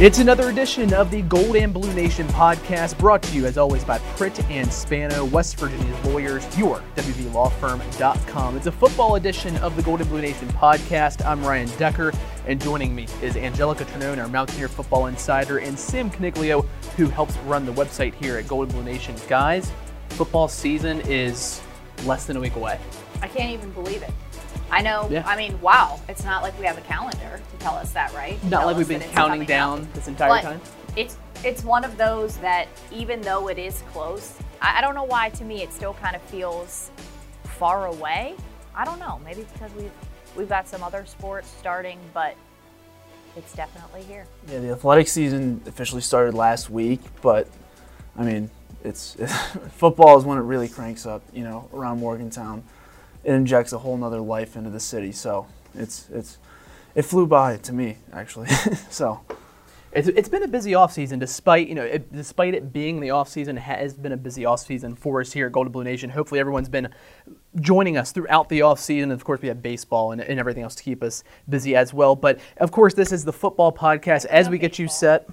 It's another edition of the Gold and Blue Nation podcast brought to you as always by Pritt and Spano, West Virginia's lawyers, your WVLawFirm.com. It's a football edition of the Gold and Blue Nation podcast. I'm Ryan Decker, and joining me is Anjelica Trinone, our Mountaineer football insider, and Sam Coniglio, who helps run the website here at Gold and Blue Nation. Guys, football season is less than a week away. I can't even believe it. I know. Yeah. I mean, wow. It's not like we have a calendar to tell us that, right? To Not like we've been counting down up. this entire But time. It's it's one of those that even though it is close, I, I don't know why. To me, it still kind of feels far away. I don't know. Maybe because we've we've got some other sports starting, but it's definitely here. Yeah, the athletic season officially started last week, but I mean, it's football is when it really cranks up. You know, around Morgantown, it injects a whole nother life into the city. So it's it's it flew by to me actually. so It's, it's been a busy offseason despite you know it, despite it being the offseason it has been a busy offseason for us here at Gold and Blue Nation. Hopefully everyone's been joining us throughout the offseason. Of course we have baseball and, and everything else to keep us busy as well. But of course this is the football podcast as we get you set.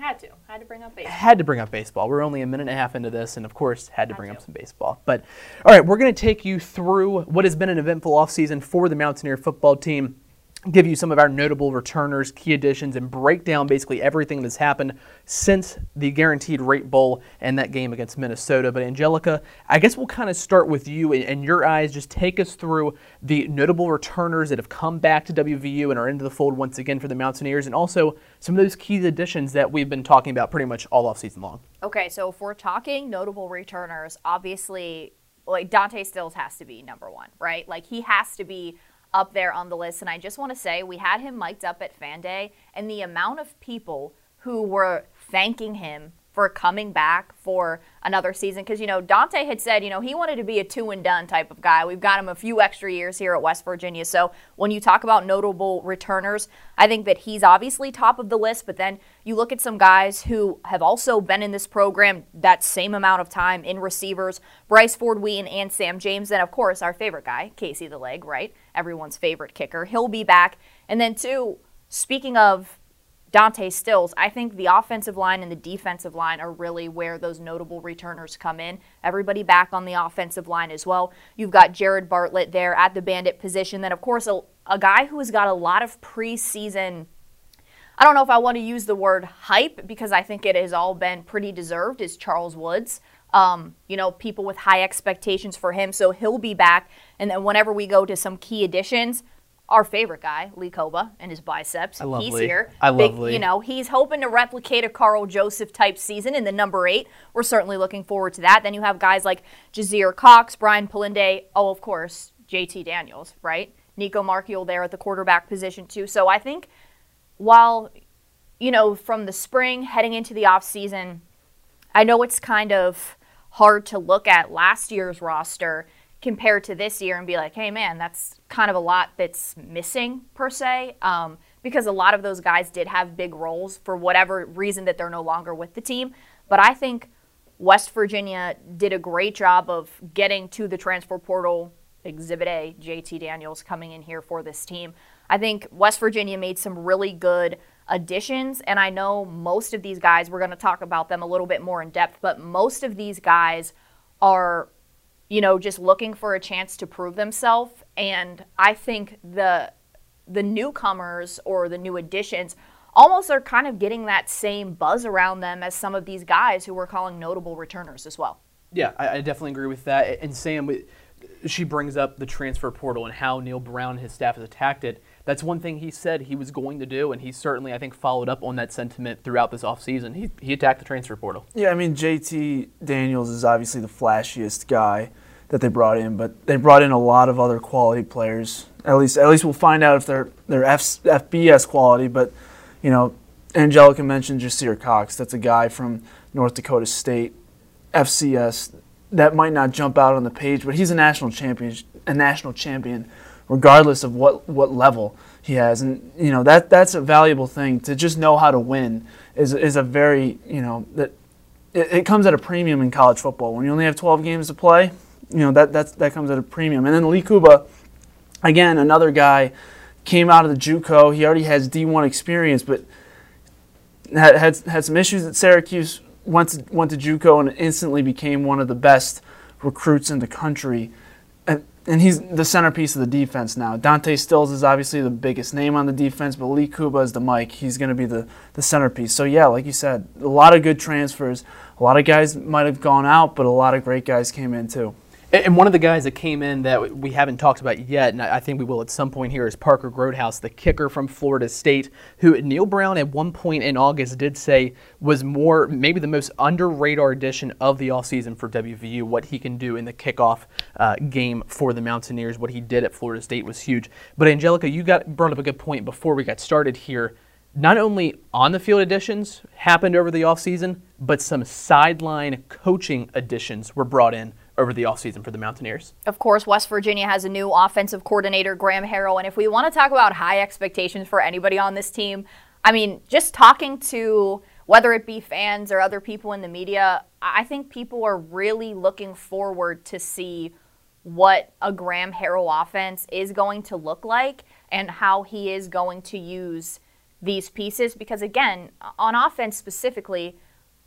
Had to. Had to bring up baseball. Had to bring up baseball. We're only a minute and a half into this, and of course, had to Had bring up some baseball. But all right, we're going to take you through what has been an eventful offseason for the Mountaineer football team. Give you some of our notable returners, key additions, and break down basically everything that's happened since the Guaranteed Rate Bowl and that game against Minnesota. But Anjelica, I guess we'll kind of start with you and, your eyes. Just take us through the notable returners that have come back to WVU and are into the fold once again for the Mountaineers, and also some of those key additions that we've been talking about pretty much all off season long. Okay, so if we're talking notable returners, obviously, like Dante Stills has to be number one, right? Like he has to be up there on the list. And I just want to say, we had him mic'd up at Fan Day, and the amount of people who were thanking him for coming back for another season. Because, you know, Dante had said, you know, he wanted to be a two and done type of guy. We've got him a few extra years here at West Virginia. So when you talk about notable returners, I think that he's obviously top of the list. But then you look at some guys who have also been in this program that same amount of time in receivers Bryce Ford Wheaton and Sam James. And of course, our favorite guy, Casey the Leg, right? Everyone's favorite kicker. He'll be back. And then, two, speaking of Dante Stills, I think the offensive line and the defensive line are really where those notable returners come in. Everybody back on the offensive line as well. You've got Jared Bartlett there at the bandit position. Then, of course, a, a guy who has got a lot of preseason. I don't know if I want to use the word hype because I think it has all been pretty deserved. Is Charles Woods? Um, you know, people with high expectations for him, so he'll be back. And then whenever we go to some key additions, our favorite guy, Lee Kpogba, and his biceps, I love he's Lee. here. I love Big- Lee. You know, he's hoping to replicate a Karl Joseph type season in the number eight. We're certainly looking forward to that. Then you have guys like Jasir Cox, Brian Polendey, oh, of course, JT Daniels, right? Nicco Marchiol there at the quarterback position, too. So I think while, you know, from the spring heading into the offseason, I know it's kind of hard to look at last year's roster compared to this year and be like, hey, man, that's kind of a lot that's missing, per se, um, because a lot of those guys did have big roles for whatever reason that they're no longer with the team. But I think West Virginia did a great job of getting to the transfer portal. Exhibit A, JT Daniels coming in here for this team. I think West Virginia made some really good additions, and I know most of these guys, we're going to talk about them a little bit more in depth, but most of these guys are, you know, just looking for a chance to prove themselves. And I think the the newcomers or the new additions almost are kind of getting that same buzz around them as some of these guys who we're calling notable returners as well. Yeah, I, I definitely agree with that. And Sam, she brings up the transfer portal and how Neal Brown and his staff has attacked it. That's one thing he said he was going to do, and he certainly, I think, followed up on that sentiment throughout this offseason. He, he attacked the transfer portal. yeah, I mean JT Daniels is obviously the flashiest guy that they brought in, but they brought in a lot of other quality players. At least at least we'll find out if they're they're F, FBS quality. But you know, Anjelica mentioned Jasir Cox. That's a guy from North Dakota State, FCS. That might not jump out on the page, but he's a national champion, a national champion, regardless of what, what level he has. And you know that that's a valuable thing to just know how to win is is a very you know that it, it comes at a premium in college football. When you only have 12 games to play, you know that that's, that comes at a premium. And then Lee Kpogba, again, another guy came out of the JUCO. He already has D1 experience, but had, had had some issues at Syracuse. Went to went to JUCO and instantly became one of the best recruits in the country. And, he's the centerpiece of the defense now. Dante Stills is obviously the biggest name on the defense, but Lee Kpogba is the Mike. He's going to be the, the centerpiece. So, yeah, like you said, a lot of good transfers. A lot of guys might have gone out, but a lot of great guys came in too. And one of the guys that came in that we haven't talked about yet, and I think we will at some point here, is Parker Grothaus, the kicker from Florida State, who Neal Brown at one point in August did say was more, maybe the most under radar addition of the offseason for WVU. What he can do in the kickoff uh, game for the Mountaineers, what he did at Florida State was huge. But Anjelica, you got brought up a good point before we got started here. Not only on the field additions happened over the offseason, but some sideline coaching additions were brought in over the offseason for the Mountaineers. Of course, West Virginia has a new offensive coordinator, Graham Harrell. And if we want to talk about high expectations for anybody on this team, I mean, just talking to whether it be fans or other people in the media, I think people are really looking forward to see what a Graham Harrell offense is going to look like and how he is going to use these pieces. Because again, on offense specifically,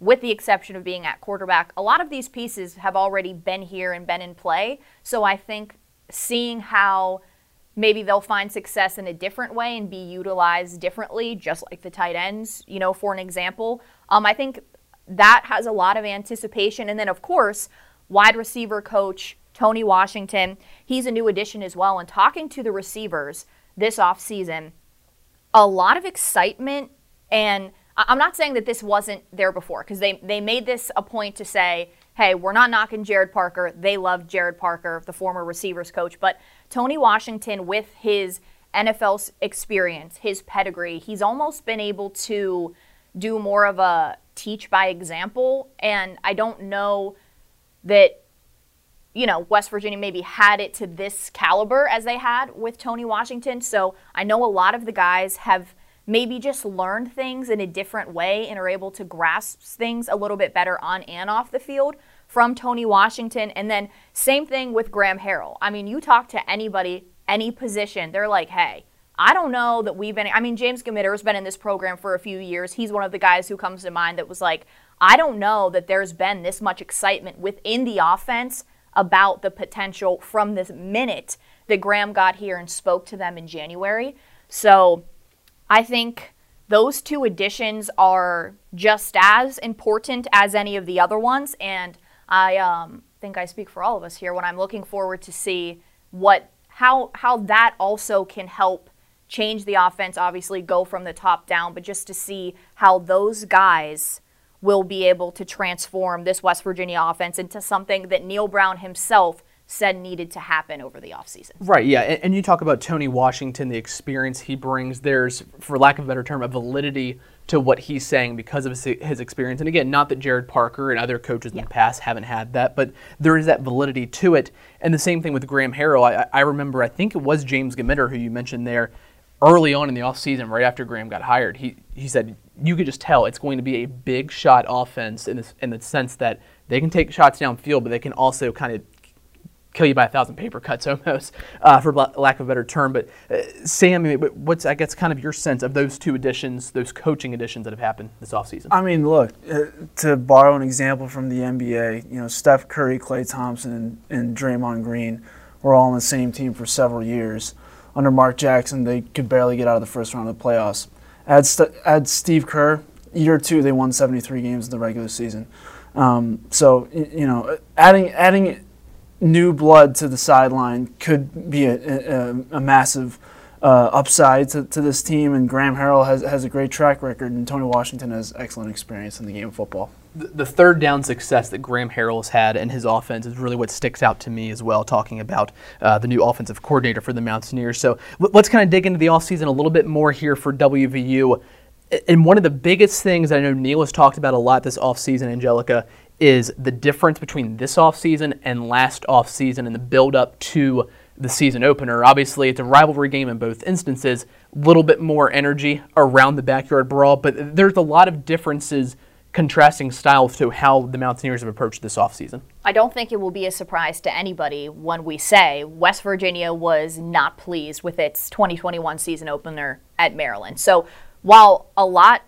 with the exception of being at quarterback, a lot of these pieces have already been here and been in play. So I think seeing how maybe they'll find success in a different way and be utilized differently, just like the tight ends, you know, for an example, um, I think that has a lot of anticipation. And then, of course, wide receiver coach Tony Washington, he's a new addition as well. And talking to the receivers this offseason, a lot of excitement and – I'm not saying that this wasn't there before because they, they made this a point to say, hey, we're not knocking Gerad Parker. They love Gerad Parker, the former receivers coach. But Tony Washington, with his NFL experience, his pedigree, he's almost been able to do more of a teach by example. And I don't know that, you know, West Virginia maybe had it to this caliber as they had with Tony Washington. So I know a lot of the guys have maybe just learned things in a different way and are able to grasp things a little bit better on and off the field from Tony Washington. And then same thing with Graham Harrell. I mean, you talk to anybody, any position, they're like, hey, I don't know that we've been. I mean, James Gmiter has been in this program for a few years. He's one of the guys who comes to mind that was like, I don't know that there's been this much excitement within the offense about the potential from this minute that Graham got here and spoke to them in January. So I think those two additions are just as important as any of the other ones. And I um, think I speak for all of us here when I'm looking forward to see what how how that also can help change the offense. Obviously, go from the top down, but just to see how those guys will be able to transform this West Virginia offense into something that Neal Brown himself said needed to happen over the offseason. Right, yeah. And, and, you talk about Tony Washington, the experience he brings. There's, for lack of a better term, a validity to what he's saying because of his, his experience. And again, not that Gerad Parker and other coaches yeah. in the past haven't had that, but there is that validity to it. And the same thing with Graham Harrell. I, I remember, I think it was James Gmiter who you mentioned there early on in the offseason, right after Graham got hired. He, he said, you could just tell it's going to be a big shot offense in, this, in the sense that they can take shots downfield, but they can also kind of kill you by a thousand paper cuts almost, uh, for lack of a better term. But uh, Sam, what's I guess kind of your sense of those two additions, those coaching additions that have happened this offseason? I mean, look, uh, to borrow an example from the NBA, you know, Steph Curry, Klay Thompson, and, and Draymond Green were all on the same team for several years. Under Mark Jackson, they could barely get out of the first round of the playoffs. Add, St- add Steve Kerr, year two, they won 73 games in the regular season. Um, so you know, adding adding new blood to the sideline could be a, a, a massive uh, upside to, to this team. And Graham Harrell has, has a great track record, and Tony Washington has excellent experience in the game of football. The, third down success that Graham Harrell has had in his offense is really what sticks out to me as well, talking about uh, the new offensive coordinator for the Mountaineers. So let's kind of dig into the offseason a little bit more here for WVU. And one of the biggest things I know Neal has talked about a lot this offseason, Anjelica, is the difference between this offseason and last offseason and the build up to the season opener. Obviously, it's a rivalry game in both instances, a little bit more energy around the backyard brawl, but there's a lot of differences contrasting styles to how the Mountaineers have approached this offseason. I don't think it will be a surprise to anybody when we say West Virginia was not pleased with its 2021 season opener at Maryland. So while a lot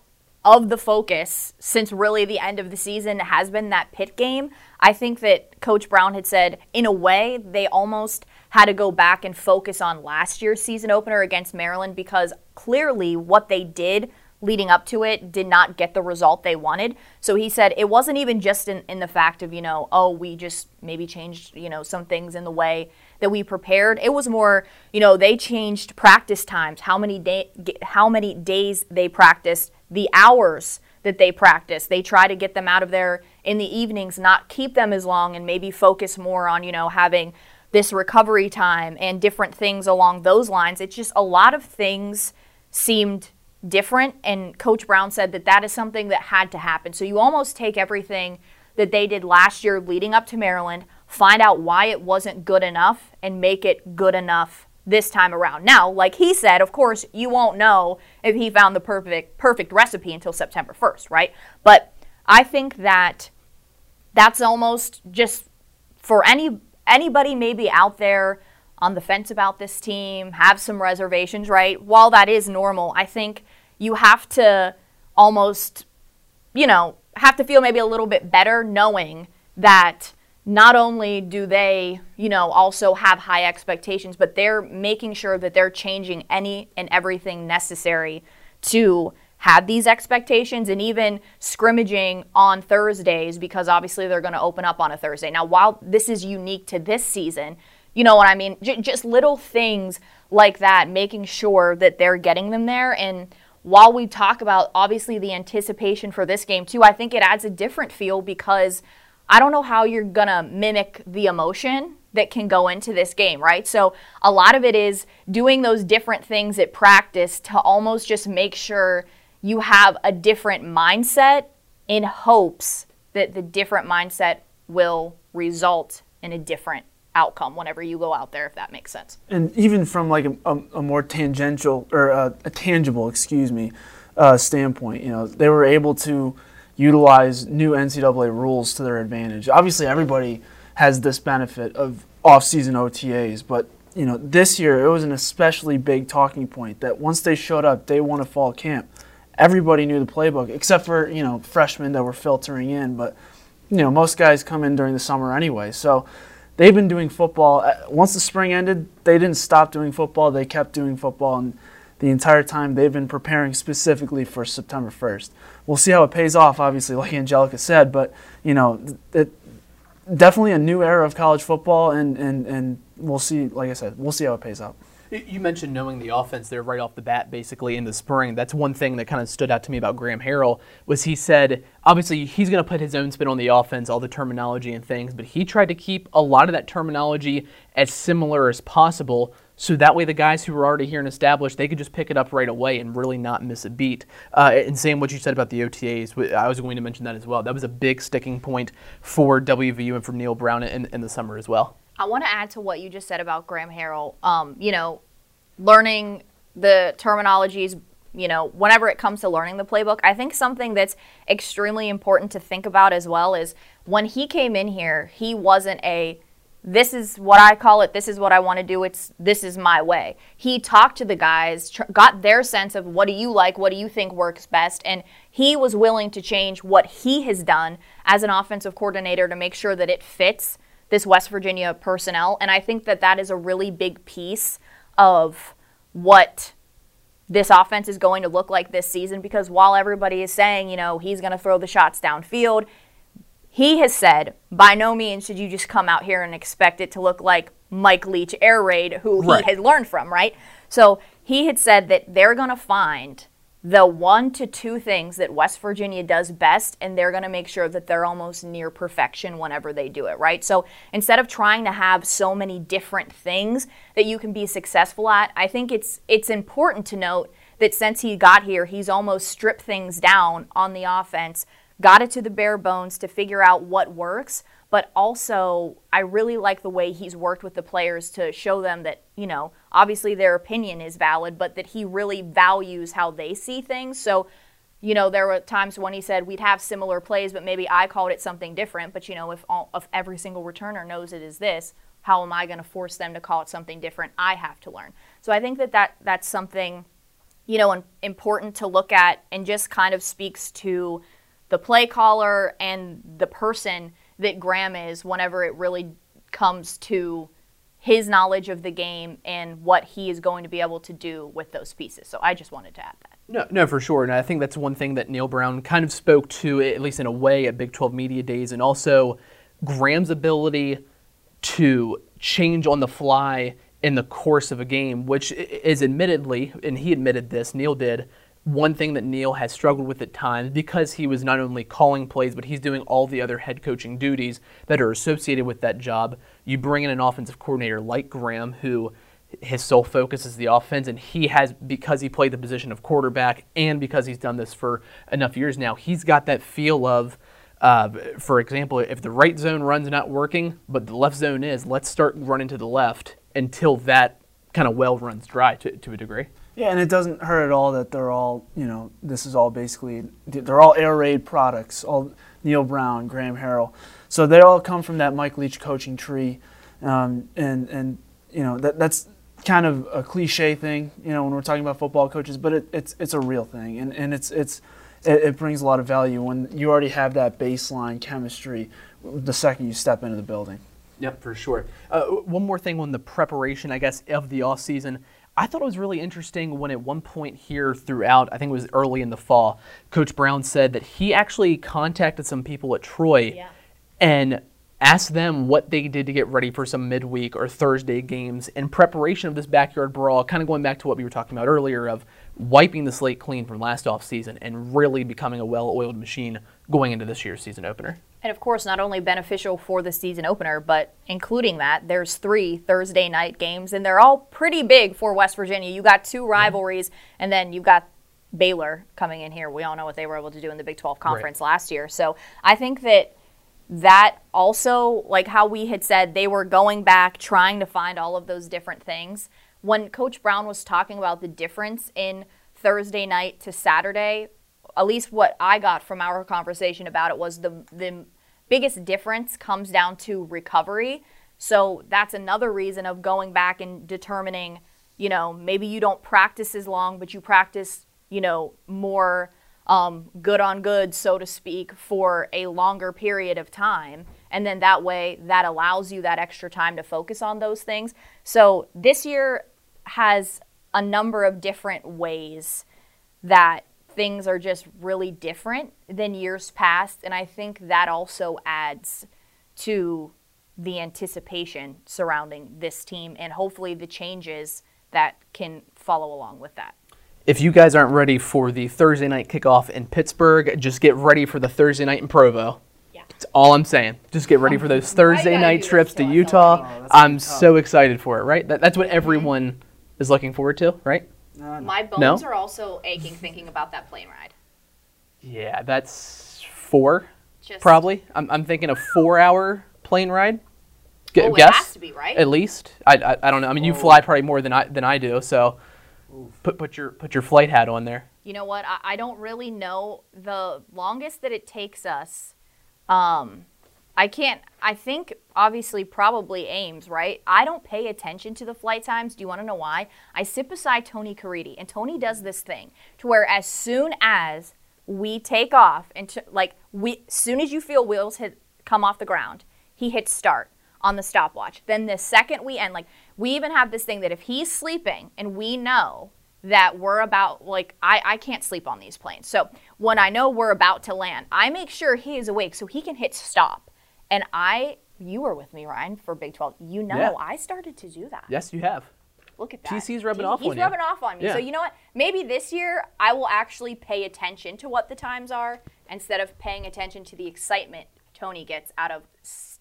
of the focus since really the end of the season has been that pit game. I think that Coach Brown had said, in a way, they almost had to go back and focus on last year's season opener against Maryland because clearly what they did leading up to it did not get the result they wanted. So he said it wasn't even just in, in the fact of, you know, oh, we just maybe changed, you know, some things in the way that we prepared. It was more, you know, they changed practice times, how many day, how many days they practiced, the hours that they practice. They try to get them out of there in the evenings, not keep them as long and maybe focus more on, you know, having this recovery time and different things along those lines. It's just a lot of things seemed different and coach Brown said that that is something that had to happen. So you almost take everything that they did last year leading up to Maryland, find out why it wasn't good enough and make it good enough this time around. Now, like he said, of course, you won't know if he found the perfect perfect recipe until September 1st, right? But I think that that's almost just for any anybody maybe out there on the fence about this team, have some reservations, right? While that is normal, I think you have to almost you know, have to feel maybe a little bit better knowing that not only do they, you know, also have high expectations, but they're making sure that they're changing any and everything necessary to have these expectations and even scrimmaging on Thursdays because obviously they're going to open up on a Thursday. Now, while this is unique to this season, you know what I mean? J- just little things like that, making sure that they're getting them there. And while we talk about obviously the anticipation for this game too, I think it adds a different feel because I don't know how you're going to mimic the emotion that can go into this game, right? So a lot of it is doing those different things at practice to almost just make sure you have a different mindset in hopes that the different mindset will result in a different outcome whenever you go out there if that makes sense and even from like a, a, a more tangential or a, a tangible excuse me uh, standpoint you know they were able to utilize new NCAA rules to their advantage. Obviously, everybody has this benefit of off-season OTAs, but you know this year it was an especially big talking point that once they showed up day one of fall camp, everybody knew the playbook except for you know freshmen that were filtering in, but you know most guys come in during the summer anyway, so. They've been doing football. Uh, once the spring ended, they didn't stop doing football. They kept doing football, and the entire time they've been preparing specifically for September 1st we'll see how it pays off. Obviously, like Anjelica said, but you know, it, definitely a new era of college football, and and and we'll see. Like I said, we'll see how it pays out. You mentioned knowing the offense there right off the bat, basically in the spring. That's one thing that kind of stood out to me about Graham Harrell was he said obviously he's going to put his own spin on the offense, all the terminology and things, but he tried to keep a lot of that terminology as similar as possible so that way, the guys who were already here and established, they could just pick it up right away and really not miss a beat. Uh, and saying what you said about the OTAs, I was going to mention that as well. That was a big sticking point for WVU and for Neal Brown in, in the summer as well. I want to add to what you just said about Graham Harrell. Um, you know, learning the terminologies, you know, whenever it comes to learning the playbook, I think something that's extremely important to think about as well is when he came in here, he wasn't a this is what I call it. This is what I want to do. It's this is my way. He talked to the guys, tr- got their sense of what do you like, what do you think works best, and he was willing to change what he has done as an offensive coordinator to make sure that it fits this West Virginia personnel. And I think that that is a really big piece of what this offense is going to look like this season because while everybody is saying, you know, he's going to throw the shots downfield, he has said, by no means should you just come out here and expect it to look like Mike Leach air raid, who right. he had learned from, right? So he had said that they're going to find the one to two things that West Virginia does best, and they're going to make sure that they're almost near perfection whenever they do it, right? So instead of trying to have so many different things that you can be successful at, I think it's it's important to note that since he got here, he's almost stripped things down on the offense got it to the bare bones to figure out what works. But also, I really like the way he's worked with the players to show them that, you know, obviously their opinion is valid, but that he really values how they see things. So, you know, there were times when he said we'd have similar plays, but maybe I called it something different. But, you know, if, all, if every single returner knows it is this, how am I going to force them to call it something different? I have to learn. So I think that, that that's something you know, important to look at and just kind of speaks to the play caller and the person that Graham is whenever it really comes to his knowledge of the game and what he is going to be able to do with those pieces. So I just wanted to add that. No, no, for sure. And I think that's one thing that Neal Brown kind of spoke to, at least in a way, at Big 12 Media Days, and also Graham's ability to change on the fly in the course of a game, which is admittedly, and he admitted this, Neal did, one thing that Neal has struggled with at times because he was not only calling plays, but he's doing all the other head coaching duties that are associated with that job. You bring in an offensive coordinator like Graham, who his sole focus is the offense, and he has, because he played the position of quarterback and because he's done this for enough years now, he's got that feel of, uh, for example, if the right zone run's not working, but the left zone is, let's start running to the left until that kind of well runs dry to, to a degree. Yeah, and it doesn't hurt at all that they're all, you know, this is all basically, they're all air raid products, all Neal Brown, Graham Harrell. So they all come from that Mike Leach coaching tree. Um, and, and, you know, that, that's kind of a cliche thing, you know, when we're talking about football coaches, but it, it's, it's a real thing. And, and it's, it's, it, it brings a lot of value when you already have that baseline chemistry the second you step into the building. Yep, for sure. Uh, one more thing on the preparation, I guess, of the off season. I thought it was really interesting when at one point here throughout, I think it was early in the fall, Coach Brown said that he actually contacted some people at Troy Yeah. and asked them what they did to get ready for some midweek or Thursday games in preparation of this backyard brawl, kind of going back to what we were talking about earlier of wiping the slate clean from last off season and really becoming a well-oiled machine going into this year's season opener. And of course, not only beneficial for the season opener, but including that, there's three Thursday night games, and they're all pretty big for West Virginia. You got two rivalries, and then you've got Baylor coming in here. We all know what they were able to do in the Big 12 conference last year. So I think that that also, like how we had said, they were going back trying to find all of those different things. When Coach Brown was talking about the difference in Thursday night to Saturday, at least what I got from our conversation about it was the the biggest difference comes down to recovery. So that's another reason of going back and determining, you know, maybe you don't practice as long, but you practice, you know, more um, good on good, so to speak, for a longer period of time. And then that way, that allows you that extra time to focus on those things. So this year has a number of different ways that things are just really different than years past. And I think that also adds to the anticipation surrounding this team and hopefully the changes that can follow along with that. If you guys aren't ready for the Thursday night kickoff in Pittsburgh, just get ready for the Thursday night in Provo. Yeah. That's all I'm saying. Just get ready for those Thursday night trips to to Utah. Oh, I'm tough. so excited for it, right? That, that's what mm-hmm. everyone is looking forward to, right? My bones No? are also aching thinking about that plane ride. Yeah, that's four, Just probably. I'm, I'm thinking a four hour plane ride. G- Oh, it has to be, right? At least. I, I, I don't know. I mean, you fly probably more than I, than I do, so put, put, your, put your flight hat on there. You know what? I, I don't really know the longest that it takes us. Um, I can't. I think obviously probably Ames, right? I don't pay attention to the flight times. Do you want to know why? I sit beside Tony Caridi, and Tony does this thing to where as soon as we take off and t- like we, soon as you feel wheels hit come off the ground, he hits start on the stopwatch. Then the second we end, like we even have this thing that if he's sleeping and we know that we're about like I, I can't sleep on these planes. So when I know we're about to land, I make sure he is awake so he can hit stop. And I you were with me, Ryan, for Big 12. You know Yeah. I started to do that. Yes, you have. Look at that. TC's rubbing He- off He's on you. rubbing off on me. Yeah. So you know what? Maybe this year I will actually pay attention to what the times are instead of paying attention to the excitement Tony gets out of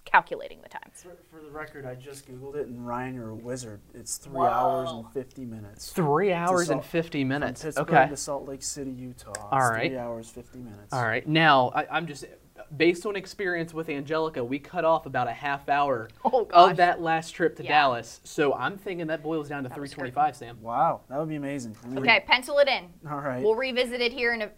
calculating the times. For, for the record, I just Googled it, and Ryan, you're a wizard. It's three Whoa. hours and 50 minutes. Three hours and Salt- 50 From minutes. Pittsburgh Okay. to Salt Lake City, Utah. It's All right. Three hours, 50 minutes. All right. Now, I, I'm just based on experience with Anjelica, we cut off about a half hour Oh, of that last trip to Yeah. Dallas. So I'm thinking that boils down to was 325, Sam. Wow, that would be amazing. I mean, Okay, pencil it in. All right. We'll revisit it here in a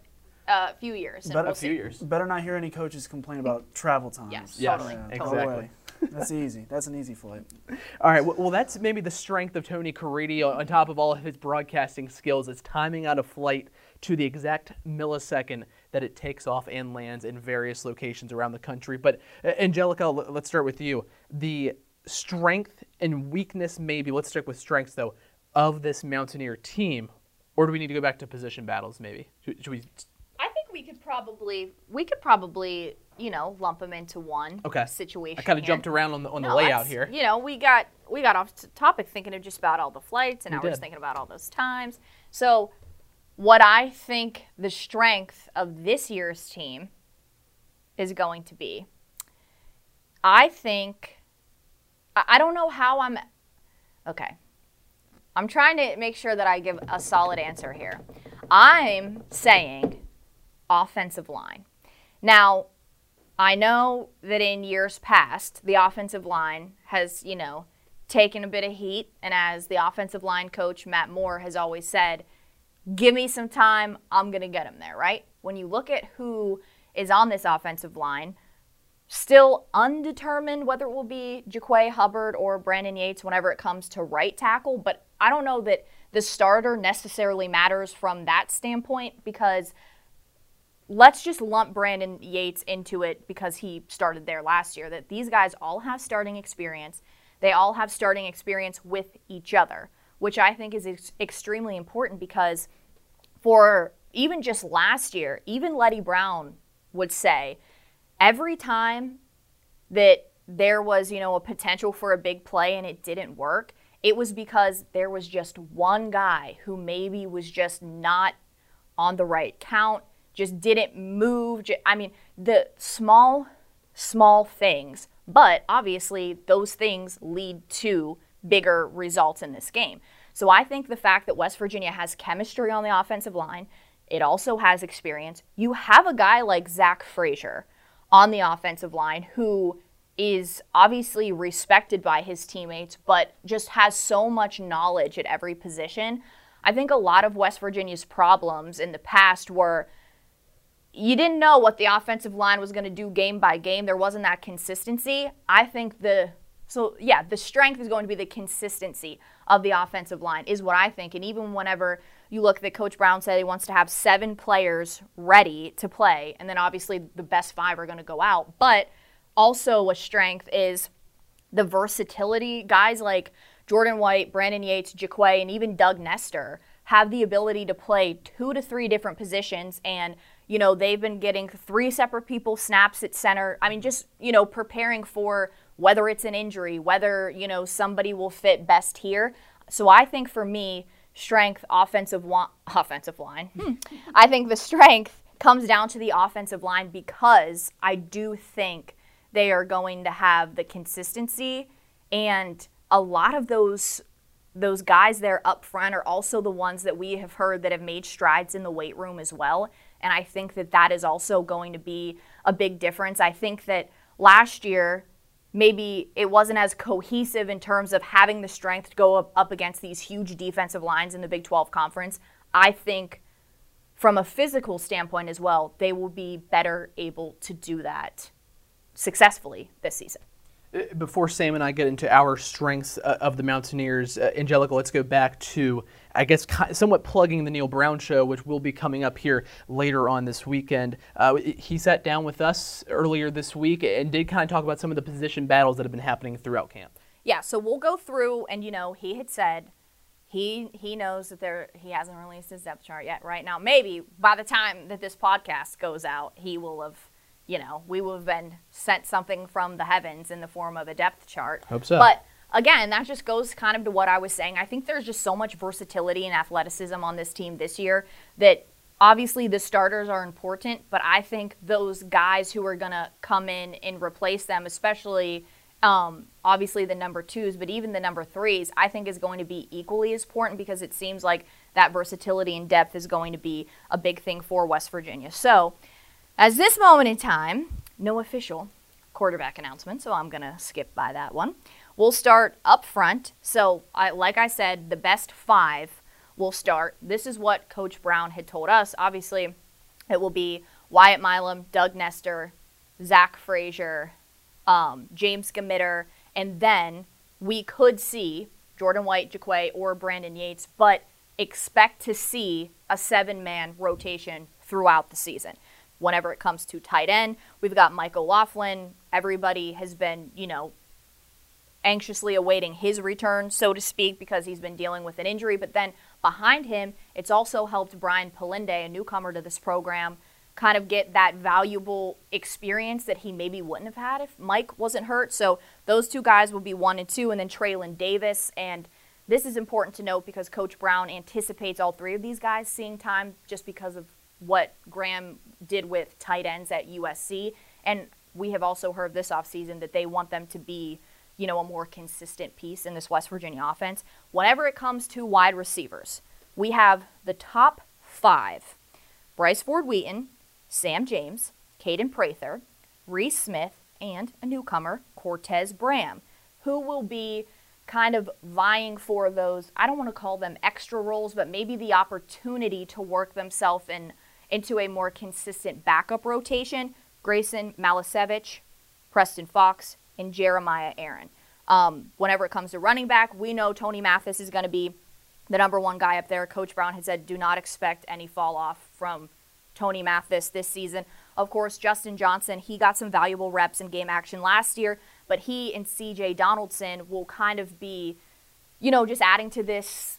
uh, few years. And But we'll A few see. years. Better not hear any coaches complain about travel times. Yes, Yes, totally, Yeah, exactly. go. That's easy. That's an easy flight. All right. Well, that's maybe the strength of Tony Caridi on top of all of his broadcasting skills is timing out a flight to the exact millisecond that it takes off and lands in various locations around the country. But Anjelica, let's start with you. The strength and weakness, maybe. Let's stick with strengths though, of this Mountaineer team, or do we need to go back to position battles? Maybe should, should we? I think we could probably we could probably you know lump them into one okay. situation. I kind of jumped around on the on no, the layout here. You know, we got we got off topic thinking of just about all the flights, and we we're just thinking about all those times. So, what I think the strength of this year's team is going to be, I think, I, don't know how I'm. Okay. I'm trying to make sure that I give a solid answer here. I'm saying offensive line. Now, I know that in years past, the offensive line has, you know, taken a bit of heat. And as the offensive line coach, Matt Moore, has always said, give me some time, I'm going to get him there, right? When you look at who is on this offensive line, still undetermined whether it will be Jaquay Hubbard or Brandon Yates whenever it comes to right tackle, but I don't know that the starter necessarily matters from that standpoint because let's just lump Brandon Yates into it because he started there last year. That these guys all have starting experience. They all have starting experience with each other, which I think is ex- extremely important because for even just last year, even Letty Brown would say every time that there was, you know, a potential for a big play and it didn't work, it was because there was just one guy who maybe was just not on the right count, just didn't move. I mean, the small, small things, but obviously those things lead to bigger results in this game. So I think the fact that West Virginia has chemistry on the offensive line, it also has experience. You have a guy like Zach Frazier on the offensive line who is obviously respected by his teammates, but just has so much knowledge at every position. I think a lot of West Virginia's problems in the past were you didn't know what the offensive line was going to do game by game. There wasn't that consistency. I think the so yeah, the strength is going to be the consistency of the offensive line is what I think. And even whenever you look that Coach Brown said he wants to have seven players ready to play, and then obviously the best five are going to go out, but also a strength is the versatility. Guys like Jordan White, Brandon Yates, Jaquay, and even Doug Nestor have the ability to play two to three different positions and you know they've been getting three separate people snaps at center i mean just you know preparing for whether it's an injury whether you know somebody will fit best here. So i think for me strength offensive wa- offensive line. Hmm. i think the strength comes down to the offensive line because i do think they are going to have the consistency and a lot of those those guys there up front are also the ones that we have heard that have made strides in the weight room as well. And i think that that is also going to be a big difference. I think that last year maybe it wasn't as cohesive in terms of having the strength to go up, up against these huge defensive lines in the big 12 conference i think from a physical standpoint as well they will be better able to do that successfully this season. Before Sam and I get into our strengths uh, of the Mountaineers, uh, Anjelica, let's go back to, I guess, somewhat plugging the Neal Brown show, which will be coming up here later on this weekend. Uh, he sat down with us earlier this week and did kind of talk about some of the position battles that have been happening throughout camp. Yeah, so we'll go through, and you know, he had said he he knows that there he hasn't released his depth chart yet. Right now, maybe by the time that this podcast goes out, he will have you know, we would have been sent something from the heavens in the form of a depth chart. Hope so. But again, that just goes kind of to what I was saying. I think there's just so much versatility and athleticism on this team this year that obviously the starters are important, but I think those guys who are going to come in and replace them, especially um, obviously the number twos, but even the number threes, I think is going to be equally as important because it seems like that versatility and depth is going to be a big thing for West Virginia. So, as this moment in time, no official quarterback announcement, so I'm going to skip by that one. We'll start up front. So, I, like I said, the best five will start. This is what Coach Brown had told us. Obviously, it will be Wyatt Milum, Doug Nestor, Zach Frazier, um, James Gmiter, and then we could see Jordan White, Jaquay, or Brandon Yates, but expect to see a seven man rotation throughout the season. Whenever it comes to tight end, we've got Michael Laughlin. Everybody has been, you know, anxiously awaiting his return, so to speak, because he's been dealing with an injury. But then behind him, it's also helped Brian Polendey, a newcomer to this program, kind of get that valuable experience that he maybe wouldn't have had if Mike wasn't hurt. So those two guys will be one and two, and then Treylan Davis. And this is important to note because Coach Brown anticipates all three of these guys seeing time just because of what Graham did with tight ends at USC. And we have also heard this offseason that they want them to be, you know, a more consistent piece in this West Virginia offense. Whenever it comes to wide receivers, we have the top five Bryce Ford Wheaton, Sam James, Kaden Prather, Reese Smith, and a newcomer, Cortez Braham, who will be kind of vying for those, I don't want to call them extra roles, but maybe the opportunity to work themselves in into a more consistent backup rotation. Graeson Malashevich, Preston Fox, and Jeremiah Aaron. Um, whenever it comes to running back, we know Tony Mathis is going to be the number one guy up there. Coach Brown has said do not expect any fall off from Tony Mathis this season. Of course, Justin Johnson, he got some valuable reps in game action last year, but he and CJ Donaldson will kind of be, you know, just adding to this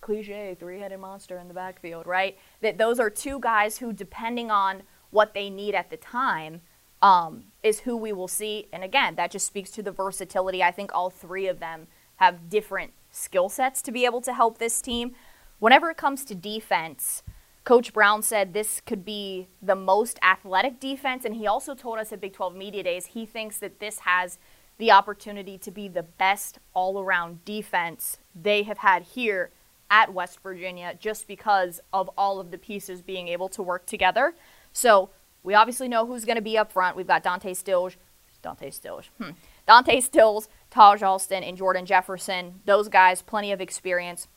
cliche three headed monster in the backfield, right? That those are two guys who, depending on what they need at the time, um, is who we will see. And again, that just speaks to the versatility. I think all three of them have different skill sets to be able to help this team. Whenever it comes to defense, Coach Brown said this could be the most athletic defense, and he also told us at Big 12 Media Days he thinks that this has the opportunity to be the best all around defense they have had here at West Virginia just because of all of the pieces being able to work together. So we obviously know who's going to be up front. We've got Dante Stills, Dante Stills, hmm. Dante Stills, Taj Alston, and Jordan Jefferson. Those guys, plenty of experience.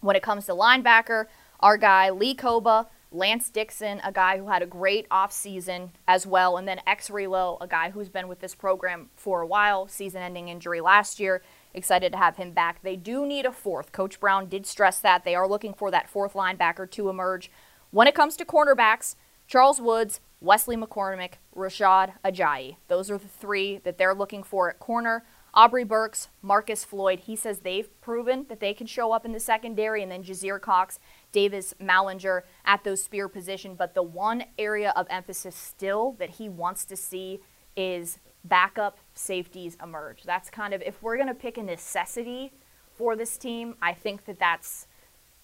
When it comes to linebacker, our guy Lee Kpogba, Lance Dixon, a guy who had a great offseason as well, and then Exree Loe, a guy who's been with this program for a while, season ending injury last year. Excited to have him back. They do need a fourth. Coach Brown did stress that. They are looking for that fourth linebacker to emerge. When it comes to cornerbacks, Charles Woods, Wesley McCormick, Rashad Ajayi. Those are the three that they're looking for at corner. Aubrey Burks, Marcus Floyd, he says they've proven that they can show up in the secondary, and then Jasir Cox, Davis Mallinger at those spear position. But the one area of emphasis still that he wants to see is backup safeties emerge. That's kind of, if we're going to pick a necessity for this team, I think that that's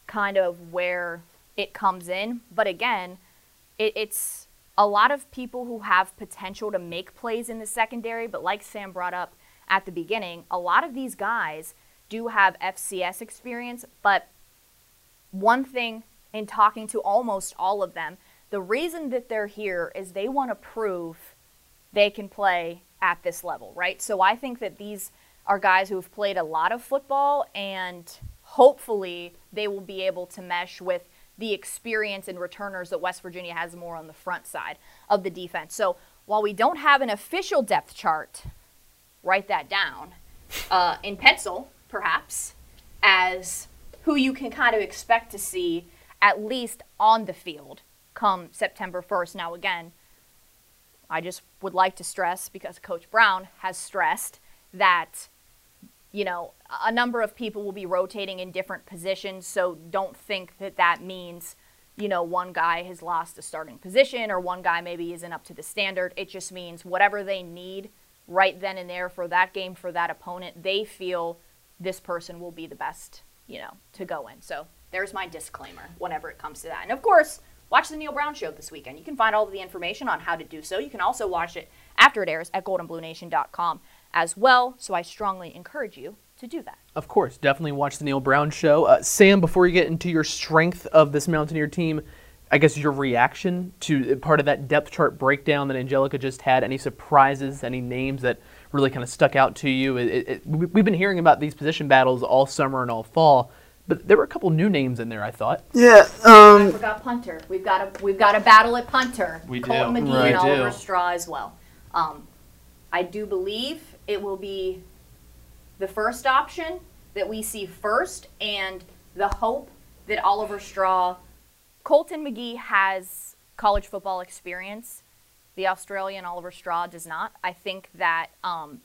kind of where it comes in. But again, it, it's a lot of people who have potential to make plays in the secondary, but like Sam brought up at the beginning, a lot of these guys do have FCS experience, but one thing in talking to almost all of them, the reason that they're here is they want to prove they can play at this level, right? So I think that these are guys who have played a lot of football and hopefully they will be able to mesh with the experience and returners that West Virginia has more on the front side of the defense. So while we don't have an official depth chart, write that down uh, in pencil, perhaps, as who you can kind of expect to see at least on the field come September 1st. Now, again, I just would like to stress because Coach Brown has stressed that, you know, a number of people will be rotating in different positions. So don't think that that means, you know, one guy has lost a starting position or one guy maybe isn't up to the standard. It just means whatever they need right then and there for that game, for that opponent, they feel this person will be the best, you know, to go in. So there's my disclaimer whenever it comes to that. And of course, Watch the Neal Brown Show this weekend. You can find all of the information on how to do so. You can also watch it after it airs at goldenbluenation.com as well. So I strongly encourage you to do that. Of course, definitely watch the Neal Brown Show. Uh, Sam, before you get into your strength of this Mountaineer team, I guess your reaction to uh, part of that depth chart breakdown that Anjelica just had. Any surprises? Any names that really kind of stuck out to you? It, it, we've been hearing about these position battles all summer and all fall. But there were a couple new names in there. I thought. Yeah. Um, I forgot punter. We've got a we've got a battle at punter. We Colton do. McGee right. and Oliver Straw as well. Um, I do believe it will be the first option that we see first, and the hope that Oliver Straw, Colton McGee has college football experience. The Australian Oliver Straw does not. I think that um,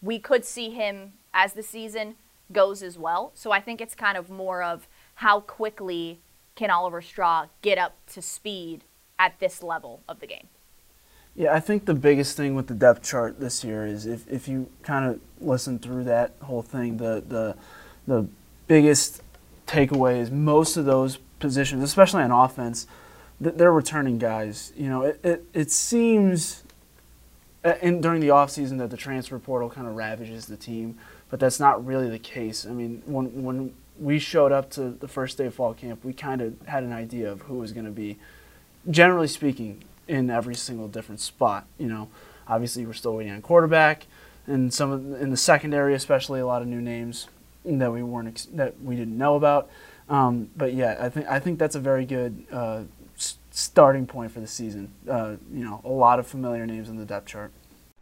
we could see him as the season goes as well. So I think it's kind of more of how quickly can Oliver Straw get up to speed at this level of the game. Yeah, I think the biggest thing with the depth chart this year is if, if you kind of listen through that whole thing, the, the, the biggest takeaway is most of those positions, especially on offense, they're returning guys. You know, it, it, it seems uh, in, during the offseason that the transfer portal kind of ravages the team, but that's not really the case. I mean, when, when we showed up to the first day of fall camp, we kind of had an idea of who was going to be, generally speaking, in every single different spot. You know, obviously we're still waiting on quarterback, and some of, in the secondary, especially a lot of new names that we weren't that we didn't know about. Um, but yeah, I think I think that's a very good uh, starting point for the season. Uh, you know, a lot of familiar names in the depth chart.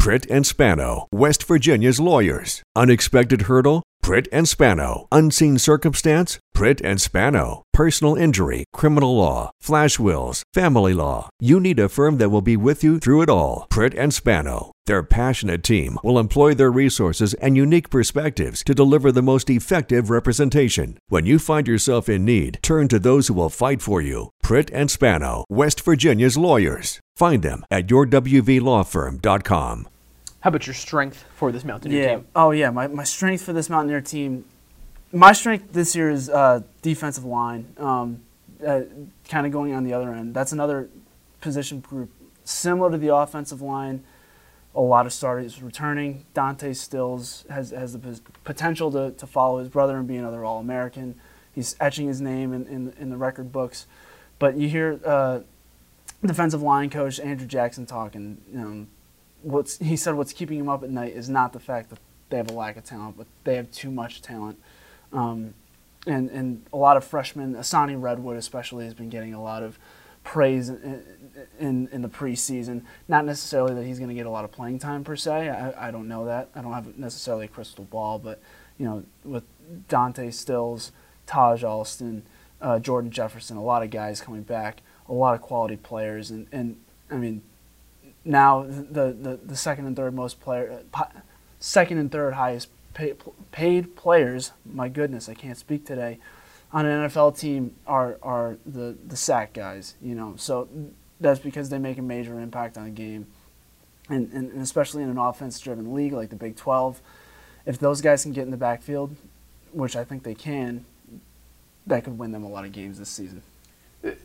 Pritt and Spano, West Virginia's lawyers. Unexpected hurdle? Pritt and Spano. Unseen circumstance? Pritt and Spano. Personal injury, criminal law, flash wills, family law. You need a firm that will be with you through it all. Pritt and Spano. Their passionate team will employ their resources and unique perspectives to deliver the most effective representation. When you find yourself in need, turn to those who will fight for you. Pritt and Spano, West Virginia's lawyers. Find them at yourwvlawfirm.com. How about your strength for this Mountaineer yeah. team? Oh yeah. My, my strength for this Mountaineer team, my strength this year is uh, defensive line. Um, uh, kind of going on the other end. That's another position group similar to the offensive line. A lot of starters returning. Dante Stills has has the potential to, to follow his brother and be another All American. He's etching his name in, in, in the record books. But you hear uh, defensive line coach Andrew Jackson talking. You know, what's he said what's keeping him up at night is not the fact that they have a lack of talent, but they have too much talent. Um, and and a lot of freshmen, Asani Redwood especially, has been getting a lot of praise in in, in the preseason. Not necessarily that he's going to get a lot of playing time per se. I, I don't know that. I don't have necessarily a crystal ball, but you know, with Dante Stills, Taj Alston, uh, Jordan Jefferson, a lot of guys coming back, a lot of quality players, and and I mean now the, the, the second and third most player, second and third highest pay, paid players. My goodness, I can't speak today. On an NFL team are are the the sack guys, you know. So that's because they make a major impact on the game, and and, and especially in an offense-driven league like the Big 12, if those guys can get in the backfield, which I think they can, that could win them a lot of games this season.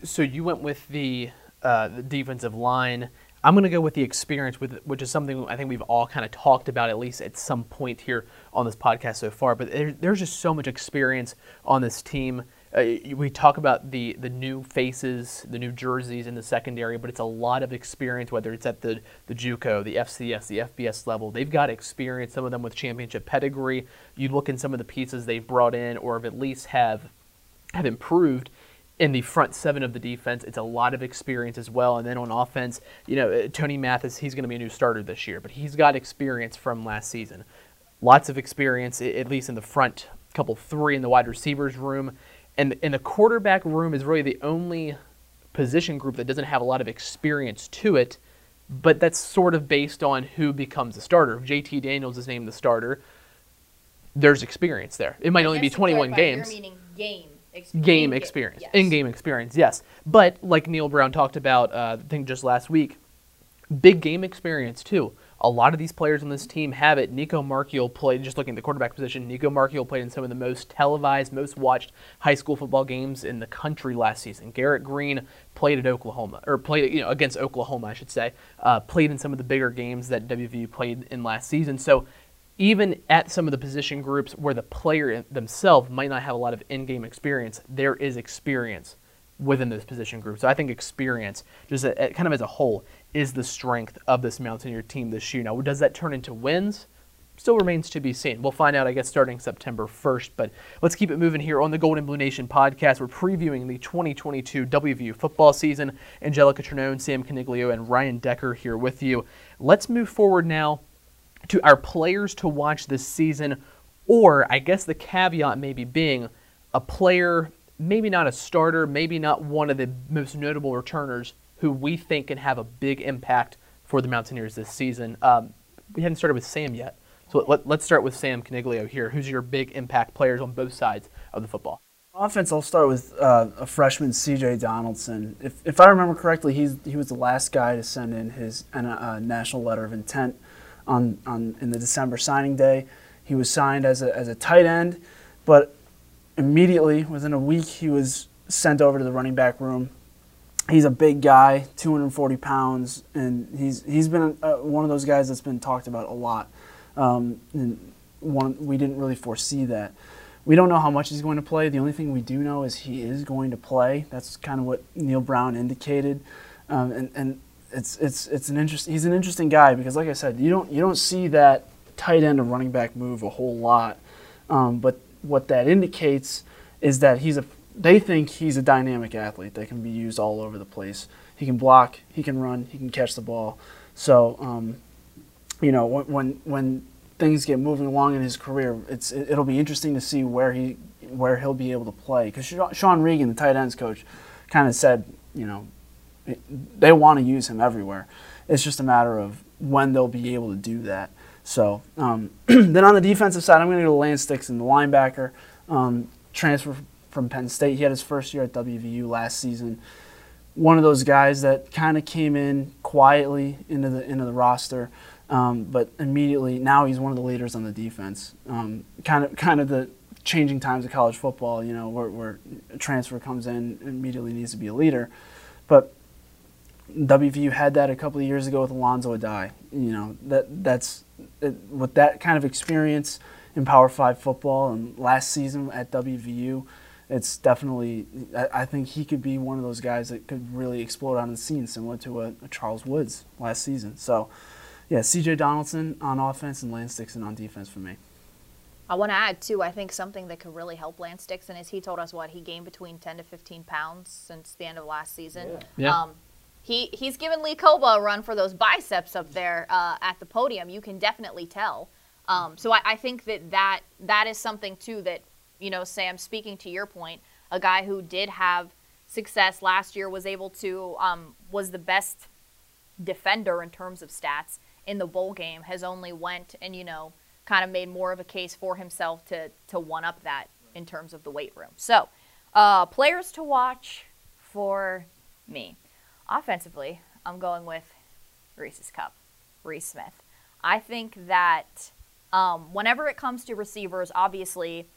So you went with the uh, the defensive line. I'm going to go with the experience, with which is something I think we've all kind of talked about at least at some point here on this podcast so far. But there, there's just so much experience on this team. Uh, we talk about the the new faces, the new jerseys in the secondary, but it's a lot of experience. Whether it's at the the JUCO, the FCS, the FBS level, they've got experience. Some of them with championship pedigree. You look in some of the pieces they've brought in, or have at least have have improved in the front seven of the defense. It's a lot of experience as well. And then on offense, you know, uh, Tony Mathis, he's going to be a new starter this year, but he's got experience from last season. Lots of experience, at least in the front couple three in the wide receivers room. And, and the quarterback room is really the only position group that doesn't have a lot of experience to it, but that's sort of based on who becomes the starter. If JT Daniels is named the starter, there's experience there. It might only be 21 games. You're meaning game game experience, yes. in-game experience, yes. But like Neal Brown talked about, uh, I think just last week, big game experience too. A lot of these players on this team have it. Nicco Marchiol played, just looking at the quarterback position, Nicco Marchiol played in some of the most televised, most watched high school football games in the country last season. Garrett Green played at Oklahoma, or played you know against Oklahoma, I should say. Uh, played in some of the bigger games that WVU played in last season. So even at some of the position groups where the player themselves might not have a lot of in-game experience, there is experience within those position groups. So I think experience, just a, a, kind of as a whole, is the strength of this Mountaineer team this year. Now, does that turn into wins? Still remains to be seen. We'll find out, I guess, starting September 1st. But let's keep it moving here on the Gold and Blue Nation podcast. We're previewing the 2022 WVU football season. Anjelica Trinone, Sam Coniglio, and Ryan Decker here with you. Let's move forward now to our players to watch this season, or I guess the caveat maybe being a player, maybe not a starter, maybe not one of the most notable returners who we think can have a big impact for the Mountaineers this season. Um, we haven't started with Sam yet. So let, us start with Sam Coniglio here. Who's your big impact players on both sides of the football? Offense, I'll start with uh, a freshman, C.J. Donaldson. If, if I remember correctly, he's, he was the last guy to send in his uh, national letter of intent on, on in the December signing day. He was signed as a, as a tight end, but immediately, within a week, he was sent over to the running back room. He's a big guy, 240 pounds, and he's, he's been uh, one of those guys that's been talked about a lot. Um, and one, we didn't really foresee that. We don't know how much he's going to play. The only thing we do know is he is going to play. That's kind of what Neal Brown indicated, um, and, and it's it's it's an interest. He's an interesting guy because, like I said, you don't you don't see that tight end or running back move a whole lot, um, but what that indicates is that he's a. They think he's a dynamic athlete that can be used all over the place. He can block, he can run, he can catch the ball. So, um, you know, when when things get moving along in his career, it's it'll be interesting to see where he where he'll be able to play. Because Sean Regan, the tight ends coach, kind of said, you know, they want to use him everywhere. It's just a matter of when they'll be able to do that. So um, then on the defensive side, I'm going to go to Lance Dixon, the linebacker, um, transfer from Penn State. He had his first year at WVU last season. One of those guys that kind of came in quietly into the into the roster. Um, but immediately now he's one of the leaders on the defense. Kind of, kind of the changing times of college football. You know, where, where a transfer comes in, immediately needs to be a leader. But WVU had that a couple of years ago with Alonzo Addae. You know, that that's it, with that kind of experience in Power Five football and last season at WVU. It's definitely. I, I think he could be one of those guys that could really explode on the scene, similar to a, a Charles Woods last season. So, yeah, C.J. Donaldson on offense and Lance Dixon on defense for me. I want to add too. I think something that could really help Lance Dixon is he told us what he gained between 10 to 15 pounds since the end of last season. Yeah. yeah. Um, he he's given Lee Kpogba a run for those biceps up there uh, at the podium. You can definitely tell. Um, so I, I think that, that that is something too that you know Sam. Speaking to your point, a guy who did have success last year was able to um, was the best defender in terms of stats in the bowl game has only went and you know kind of made more of a case for himself to to one up that in terms of the weight room. So, uh, players to watch for me. Offensively, I'm going with Reese's Cup, Reese Smith. I think that um, whenever it comes to receivers, obviously,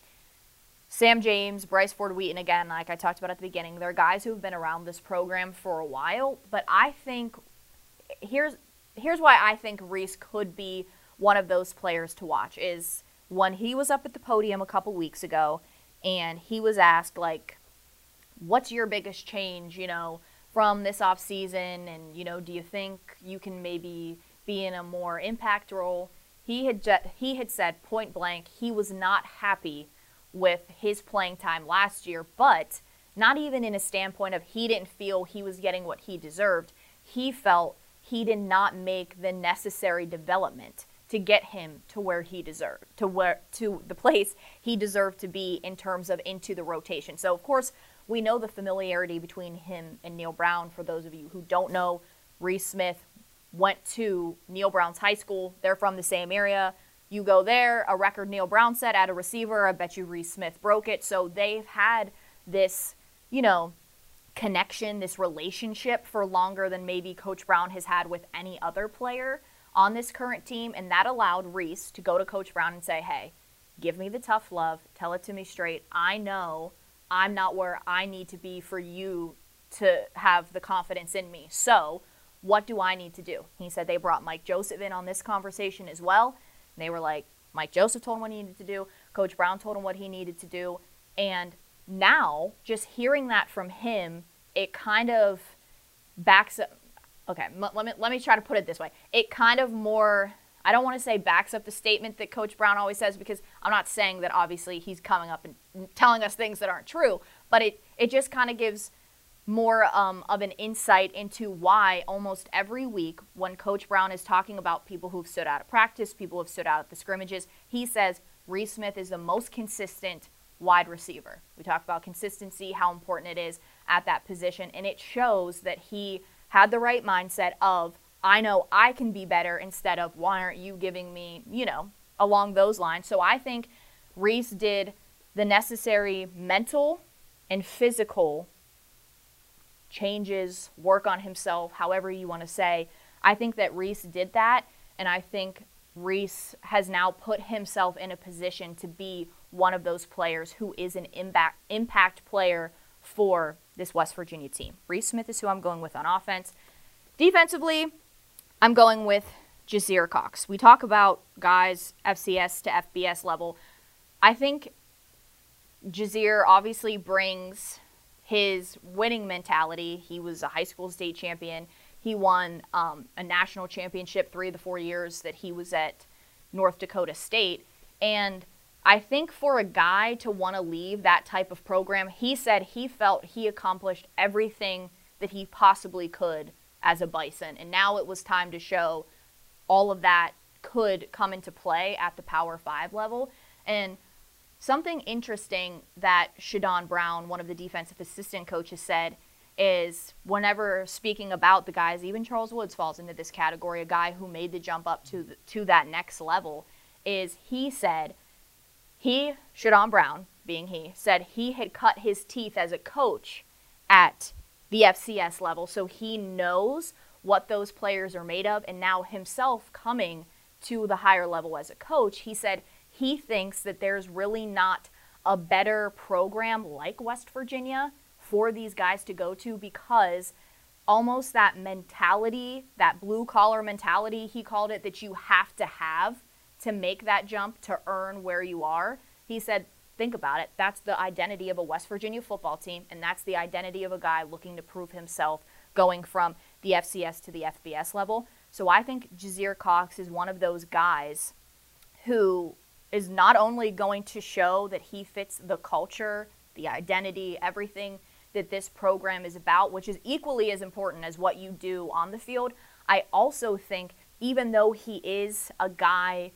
Sam James, Bryce Ford Wheaton, again, like I talked about at the beginning, they're guys who've been around this program for a while. But I think here's here's why I think Reese could be one of those players to watch is when he was up at the podium a couple weeks ago and he was asked like what's your biggest change, you know, from this off season and you know, do you think you can maybe be in a more impact role? He had ju- he had said point blank he was not happy with his playing time last year, but not even in a standpoint of he didn't feel he was getting what he deserved. He felt he did not make the necessary development to get him to where he deserved to where to the place he deserved to be in terms of into the rotation. So of course, we know the familiarity between him and Neal Brown. For those of you who don't know, Reese Smith went to Neal Brown's high school. They're from the same area. You go there, a record Neal Brown set at a receiver. I bet you Reese Smith broke it. So they've had this, you know, connection, this relationship for longer than maybe Coach Brown has had with any other player on this current team. And that allowed Reese to go to Coach Brown and say, hey, give me the tough love, tell it to me straight. I know I'm not where I need to be for you to have the confidence in me. So, what do I need to do? He said they brought Mike Joseph in on this conversation as well. And They were like, Mike Joseph told him what he needed to do, Coach Brown told him what he needed to do. And now, just hearing that from him, it kind of backs up. Okay, let me let me try to put it this way. It kind of more. I don't want to say backs up the statement that Coach Brown always says because I'm not saying that obviously he's coming up and telling us things that aren't true, but it it just kind of gives more um, of an insight into why almost every week when Coach Brown is talking about people who've stood out at practice, people who've stood out at the scrimmages, he says Reese Smith is the most consistent wide receiver. We talk about consistency, how important it is at that position, and it shows that he had the right mindset of, I know I can be better instead of, why aren't you giving me, you know, along those lines. So I think Reese did the necessary mental and physical changes, work on himself, however you want to say. I think that Reese did that, and I think Reese has now put himself in a position to be one of those players who is an impact impact player for this West Virginia team. Reese Smith is who I'm going with on offense. Defensively, I'm going with Jasir Cox. We talk about guys FCS to FBS level. I think Jasir obviously brings his winning mentality. He was a high school state champion. He won um, a national championship three of the four years that he was at North Dakota State. And I think for a guy to want to leave that type of program, he said he felt he accomplished everything that he possibly could as a Bison. And now it was time to show all of that could come into play at the Power Five level. And something interesting that Shadon Brown, one of the defensive assistant coaches, said is whenever speaking about the guys, even Charles Woods falls into this category, a guy who made the jump up to the, to that next level, is he said he, Shadon Brown, being he, said he had cut his teeth as a coach at the FCS level, so he knows what those players are made of. And now, himself coming to the higher level as a coach, he said he thinks that there's really not a better program like West Virginia for these guys to go to because almost that mentality, that blue collar mentality, he called it, that you have to have to make that jump to earn where you are. He said, think about it. That's the identity of a West Virginia football team, and that's the identity of a guy looking to prove himself going from the FCS to the FBS level. So I think Jasir Cox is one of those guys who is not only going to show that he fits the culture, the identity, everything that this program is about, which is equally as important as what you do on the field. I also think, even though he is a guy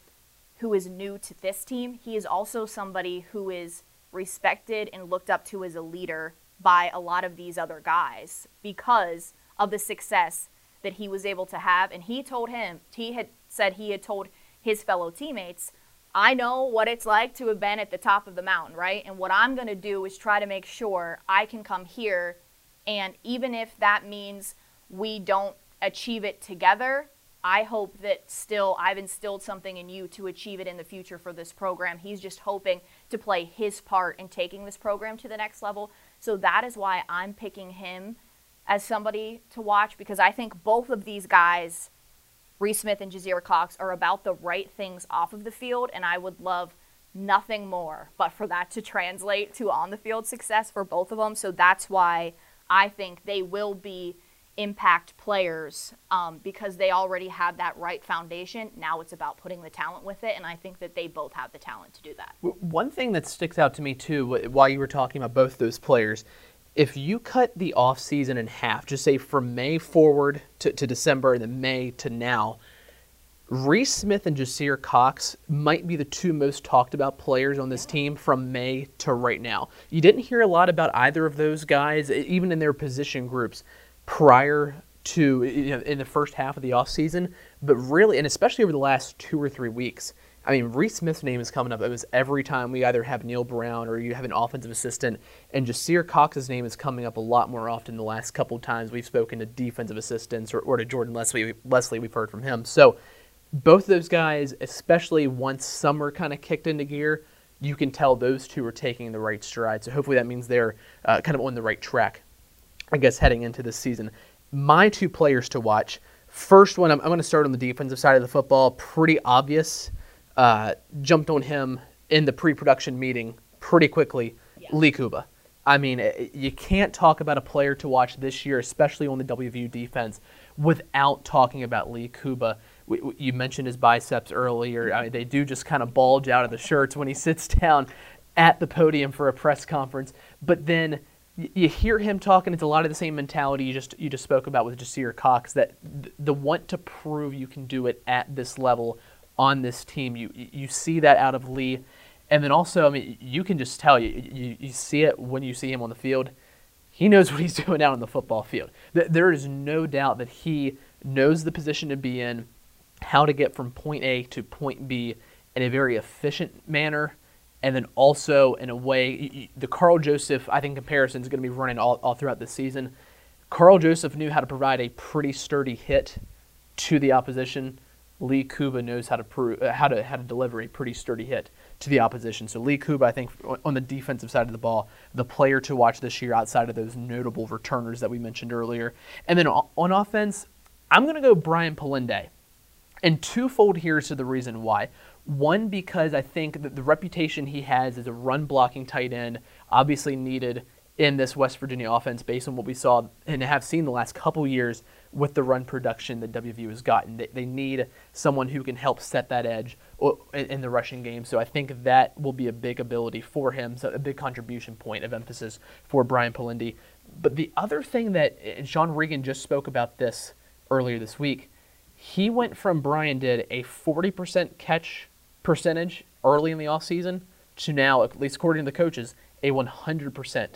who is new to this team, he is also somebody who is respected and looked up to as a leader by a lot of these other guys because of the success that he was able to have. And he told him, he had said he had told his fellow teammates, I know what it's like to have been at the top of the mountain, right? And what I'm going to do is try to make sure I can come here. And even if that means we don't achieve it together, I hope that still I've instilled something in you to achieve it in the future for this program. He's just hoping to play his part in taking this program to the next level. So that is why I'm picking him as somebody to watch because I think both of these guys, Reese Smith and Jasir Cox, are about the right things off of the field, and I would love nothing more but for that to translate to on the field success for both of them. So that's why I think they will be impact players um, because they already have that right foundation. Now it's about putting the talent with it, and I think that they both have the talent to do that. One thing that sticks out to me too, while you were talking about both those players, if you cut the off season in half, just say from May forward to, to December and then May to now, Reese Smith and Jasir Cox might be the two most talked about players on this team from May to right now. You didn't hear a lot about either of those guys, even in their position groups prior to you know, in the first half of the offseason, but really, and especially over the last two or three weeks. I mean, Reese Smith's name is coming up almost every time we either have Neal Brown or you have an offensive assistant, and Jasir Cox's name is coming up a lot more often the last couple of times we've spoken to defensive assistants or, or to Jordan Lesley. Lesley, we've heard from him. So both those guys, especially once summer kind of kicked into gear, you can tell those two are taking the right stride. So hopefully that means they're uh, kind of on the right track I guess, heading into this season. My two players to watch. First one, I'm, I'm going to start on the defensive side of the football. Pretty obvious. Uh, jumped on him in the pre-production meeting pretty quickly. Yeah. Lee Kpogba. I mean, eh, you can't talk about a player to watch this year, especially on the WVU defense, without talking about Lee Kpogba. You mentioned his biceps earlier. I mean, they do just kind of bulge out of the shirts when he sits down at the podium for a press conference. But then you hear him talking. It's a lot of the same mentality you just you just spoke about with Jasir Cox. That the want to prove you can do it at this level on this team. You you see that out of Lee, and then also I mean you can just tell you you, you see it when you see him on the field. He knows what he's doing out on the football field. There is no doubt that he knows the position to be in, how to get from point A to point B in a very efficient manner, and then also in a way, the Karl Joseph, I think, comparison is going to be running all, all throughout the season. Karl Joseph knew how to provide a pretty sturdy hit to the opposition. Lee Kpogba knows how to uh, how to how to deliver a pretty sturdy hit to the opposition. So Lee Kpogba, I think, on- the defensive side of the ball, the player to watch this year outside of those notable returners that we mentioned earlier. And then on offense, I'm going to go Brian Polendey. And twofold here is to the reason why. One, because I think that the reputation he has as a run blocking tight end, obviously needed in this West Virginia offense based on what we saw and have seen the last couple years with the run production that WVU has gotten. They, they need someone who can help set that edge in, the rushing game. So I think that will be a big ability for him, so a big contribution point of emphasis for Brian Polendey. But the other thing that and Sean Regan just spoke about this earlier this week he went from Brian did a 40% catch percentage early in the offseason to now, at least according to the coaches, a 100%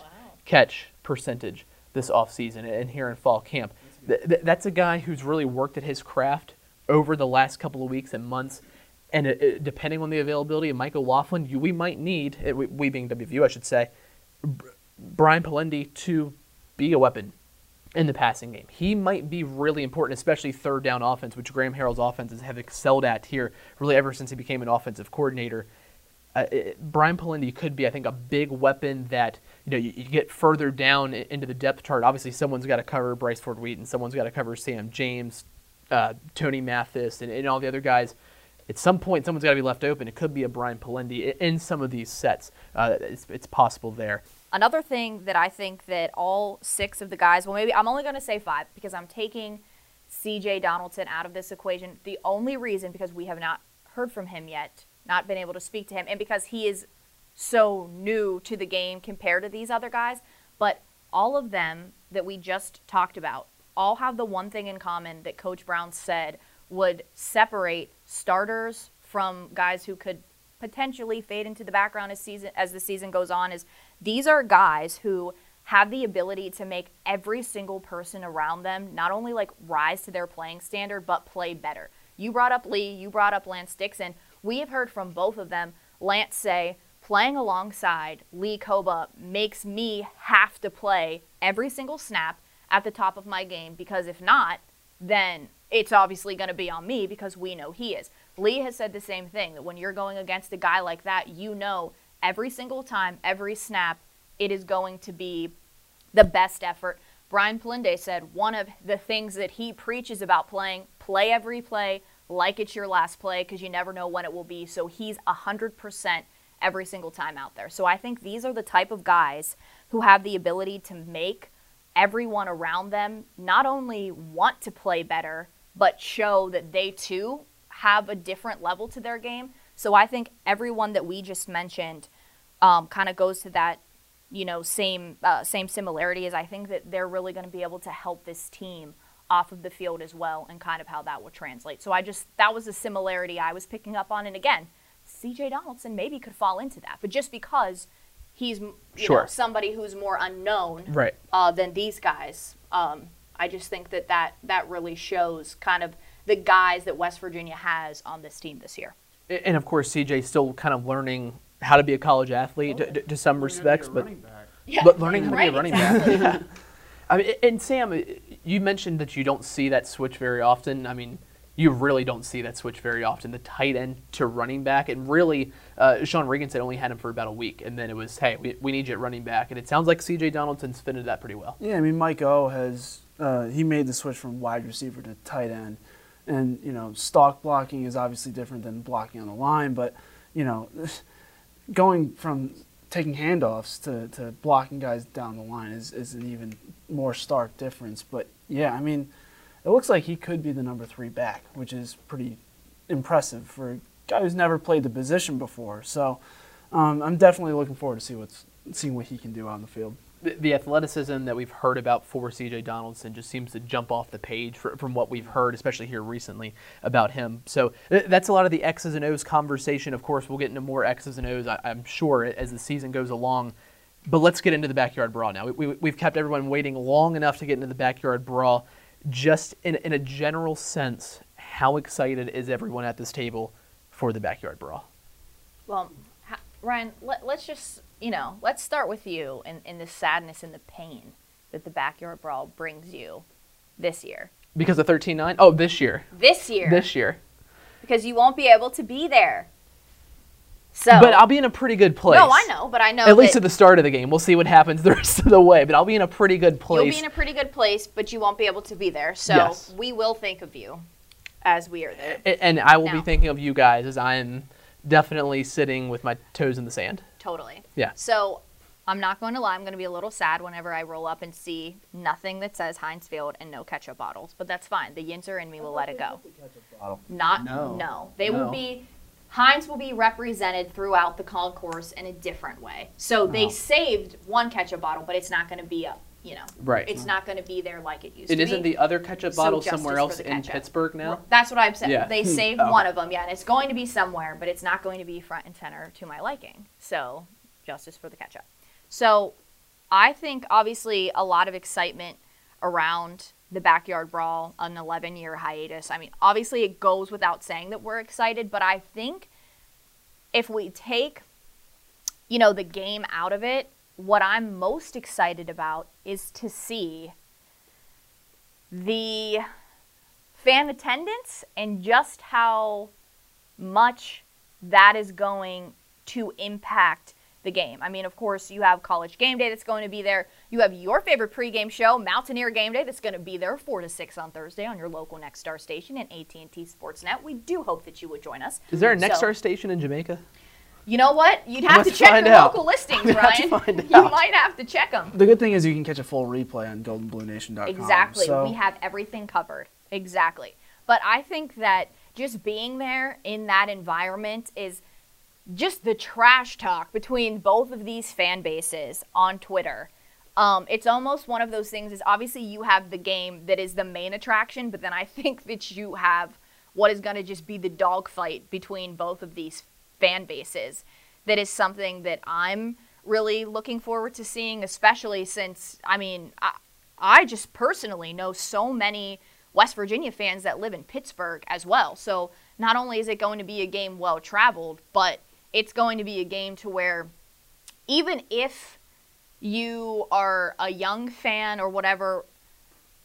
catch percentage this offseason and here in fall camp. Th- th- that's a guy who's really worked at his craft over the last couple of weeks and months. And it, it- depending on the availability of Michael O'Laughlin, you, we might need, uh, we, we being WVU, I should say, Br- Brian Polendey to be a weapon in the passing game. He might be really important, especially third down offense, which Graham Harrell's offenses have excelled at here, really ever since he became an offensive coordinator. Uh, it, Brian Polendey could be, I think, a big weapon that you know you, you get further down into the depth chart. Obviously, someone's got to cover Bryce Ford Wheaton, someone's got to cover Sam James, uh, Tony Mathis, and, and all the other guys. At some point, someone's got to be left open. It could be a Brian Polendey in some of these sets. Uh, it's, it's possible there. Another thing that I think that all six of the guys, well, maybe I'm only going to say five because I'm taking CJ Donaldson out of this equation. The only reason, because we have not heard from him yet, not been able to speak to him, and because he is so new to the game compared to these other guys, but all of them that we just talked about all have the one thing in common that Coach Brown said would separate starters from guys who could potentially fade into the background as season as the season goes on is these are guys who have the ability to make every single person around them not only like rise to their playing standard but play better. You brought up Lee, you brought up Lance Dixon. We have heard from both of them. Lance say playing alongside Lee Kpogba makes me have to play every single snap at the top of my game because if not, then it's obviously going to be on me because we know he is. Lee has said the same thing that when you're going against a guy like that, you know every single time, every snap, it is going to be the best effort. Brian Polendey said one of the things that he preaches about playing, play every play like it's your last play because you never know when it will be. So he's 100% every single time out there. So I think these are the type of guys who have the ability to make everyone around them not only want to play better, but show that they too have a different level to their game. So I think everyone that we just mentioned um, kind of goes to that, you know, same uh, same similarity. Is I think that they're really going to be able to help this team off of the field as well, and kind of how that will translate. So I just that was a similarity I was picking up on, and again, C.J. Donaldson maybe could fall into that, but just because he's you Sure. know somebody who's more unknown Right. uh, than these guys. Um, I just think that, that that really shows kind of the guys that West Virginia has on this team this year. And of course, CJ's still kind of learning how to be a college athlete to, to, to some respects, but Yeah, but learning how to be a running exactly. back. I mean, and Sam, you mentioned that you don't see that switch very often. I mean, you really don't see that switch very often. The tight end to running back, and really, uh, Sean Regan said only had him for about a week, and then it was, hey, we, we need you at running back, and it sounds like C.J. Donaldson's fitted that pretty well. Yeah, I mean Mike O has uh, he made the switch from wide receiver to tight end, and you know stock blocking is obviously different than blocking on the line, but you know going from taking handoffs to, to blocking guys down the line is, is an even more stark difference. But yeah, I mean it looks like he could be the number three back, which is pretty impressive for a guy who's never played the position before. So um, I'm definitely looking forward to see what's seeing what he can do on the field. The- athleticism that we've heard about for CJ Donaldson just seems to jump off the page fr- from what we've heard, especially here recently about him. So uh, that's a lot of the X's and O's conversation. Of course, we'll get into more X's and O's, I- I'm sure, as the season goes along. But let's get into the backyard brawl now. We, we, we've kept everyone waiting long enough to get into the backyard brawl. Just in, in a general sense, how excited is everyone at this table for the backyard brawl? Well, Ryan, let, let's just, you know, let's start with you and, and the sadness and the pain that the backyard brawl brings you this year. Because of 13 9? Oh, this year. This year. This year. Because you won't be able to be there. So. But I'll be in a pretty good place. No, I know, but I know. At least at the start of the game. We'll see what happens the rest of the way, but I'll be in a pretty good place. You'll be in a pretty good place, but you won't be able to be there. So Yes. we will think of you as we are there. And I will be thinking of you guys as I am definitely sitting with my toes in the sand. Totally. Yeah. So I'm not going to lie. I'm going to be a little sad whenever I roll up and see nothing that says Heinz Field and no ketchup bottles. But that's fine. The Yinzer in me will let it go. Not No. no. They will be Heinz will be represented throughout the concourse in a different way. So they Wow. saved one ketchup bottle, but it's not going to be a you know. Right. It's not going to be there like it used It to isn't the other ketchup bottle justice somewhere else in. Pittsburgh now? That's what I'm saying. Yeah. They Hmm. saved Okay. one of them, yeah, and it's going to be somewhere, but it's not going to be front and center to my liking. So, justice for the ketchup. So, I think obviously a lot of excitement around the backyard brawl, an 11 year hiatus. I mean, obviously it goes without saying that we're excited, but I think if we take, you know, the game out of it, what I'm most excited about is to see the fan attendance and just how much that is going to impact the game. I mean, of course, you have College Game Day that's going to be there. You have your favorite pregame show, Mountaineer Game Day, that's going to be there 4 to 6 on Thursday on your local Nexstar station and AT&T Sportsnet. We do hope that you would join us. Is there a Next So- Star station in Jamaica? You know what? You'd have to check out. local listings, I'm gonna have to Ryan. You might have to check them. The good thing is you can catch a full replay on goldenbluenation.com. Exactly. So We have everything covered. Exactly. But I think that just being there in that environment is just the trash talk between both of these fan bases on Twitter. Um, it's almost one of those things is obviously you have the game that is the main attraction, but then I think that you have what is going to just be the dogfight between both of these fan bases. That is something that I'm really looking forward to seeing, especially since, I mean, I, I just personally know so many West Virginia fans that live in Pittsburgh as well. So not only is it going to be a game well traveled, but it's going to be a game to where even if you are a young fan or whatever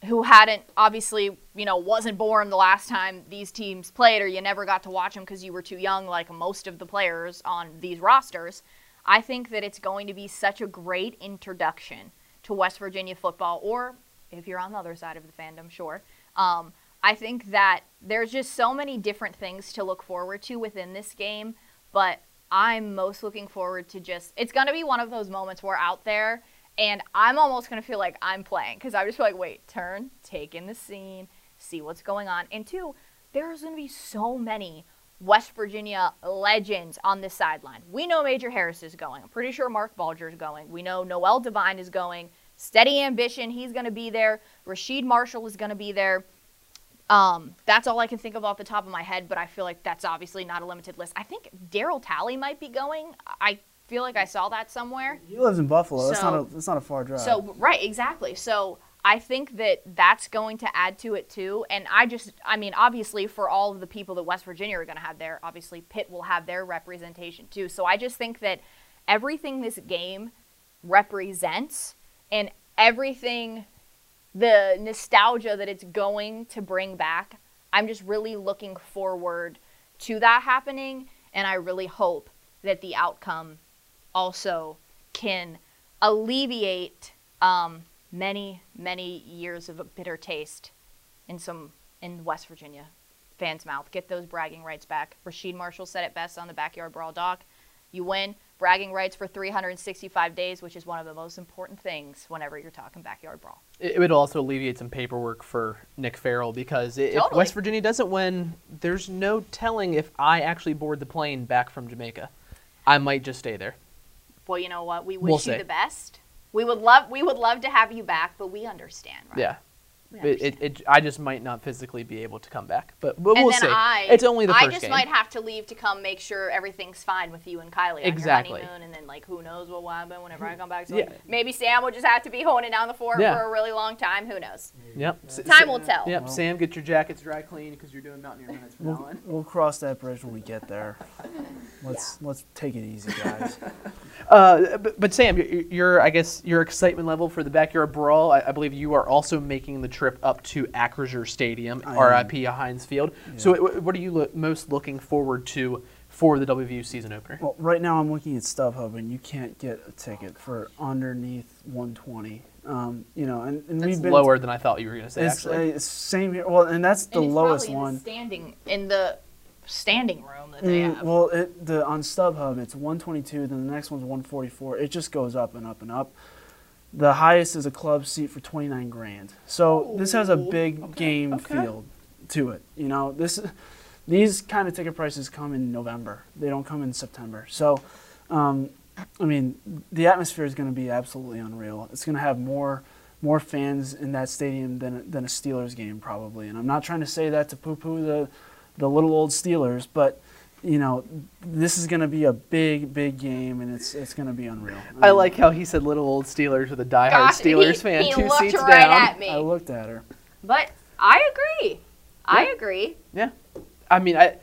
who hadn't obviously you know wasn't born the last time these teams played or you never got to watch them because you were too young like most of the players on these rosters i think that it's going to be such a great introduction to west virginia football or if you're on the other side of the fandom sure. Um, i think that there's just so many different things to look forward to within this game but i'm most looking forward to just it's going to be one of those moments where out there and I'm almost gonna feel like I'm playing because I just feel like, wait, turn, take in the scene, see what's going on. And two, there's gonna be so many West Virginia legends on this sideline. We know Major Harris is going. I'm pretty sure Marc Bulger is going. We know Noel Devine is going. Steady Ambition, he's gonna be there. Rasheed Marshall is gonna be there. Um, that's all I can think of off the top of my head, but I feel like that's obviously not a limited list. I think Darryl Talley might be going. I feel like I saw that somewhere. he lives in Buffalo. that's So- not a that's not a far drive. So right, exactly. So I think that that's going to add to it too. And I just, I mean, obviously for all of the people that West Virginia are going to have there, obviously Pitt will have their representation too. So I just think that everything this game represents and everything, the nostalgia that it's going to bring back, I'm just really looking forward to that happening. And I really hope that the outcome also can alleviate um, many, many years of a bitter taste in some in West Virginia fans' mouth. Get those bragging rights back. Rasheed Marshall said it best on the Backyard Brawl doc. You win bragging rights for 365 days, which is one of the most important things whenever you're talking Backyard Brawl. It would also alleviate some paperwork for Nick Farrell because i- if West Virginia doesn't win, there's no telling if I actually board the plane back from Jamaica. I might just stay there. Well, you know what? We wish We'll you see. the best. We would love we would love to have you back, but we understand, right? Yeah. We It, it, it, I just might not physically be able to come back, but we'll, and we'll see. I, it's only the I first just game. might have to leave to come make sure everything's fine with you and Kylie on Exactly. your honeymoon, and then like who knows what will happen whenever I come back. So Yeah. like, maybe Sam will just have to be holding down the fort Yeah. for a really long time. Who knows? Yep. S- Time will tell. Yep. Sam, get your jackets dry clean because you're doing Mountaineer minutes from now We'll, on. we'll cross that bridge when we get there. Let's let's take it easy, guys. Uh, but, but Sam, your, your I guess your excitement level for the backyard brawl. I, I believe you are also making the trip up to Acrisure Stadium, I am. RIP Heinz Field. So, wh- what are you lo- most looking forward to for the WVU season opener? Well, right now I'm looking at StubHub, and you can't get a ticket for underneath 120. Um, you know, and, and That's we've been lower than I thought you were going to say. It's, actually, uh, it's same here. Well, and that's the And it's lowest one. the standing in the standing room that they Mm, have. well, it, the on StubHub it's 122. Then the next one's 144. It just goes up and up and up. The highest is a club seat for 29 grand. So this has a big game okay. field to it. You know, this these kind of ticket prices come in November. They don't come in September. So, um, I mean, the atmosphere is going to be absolutely unreal. It's going to have more more fans in that stadium than than a Steelers game probably. And I'm not trying to say that to poo-poo the the little old Steelers, but you know, this is going to be a big, big game, and it's it's going to be unreal. I mean, like how he said little old Steelers with a diehard Gosh, Steelers he, fan, he two looked seats right down. at me. I looked at her. But I agree. I agree. Yeah, I mean, I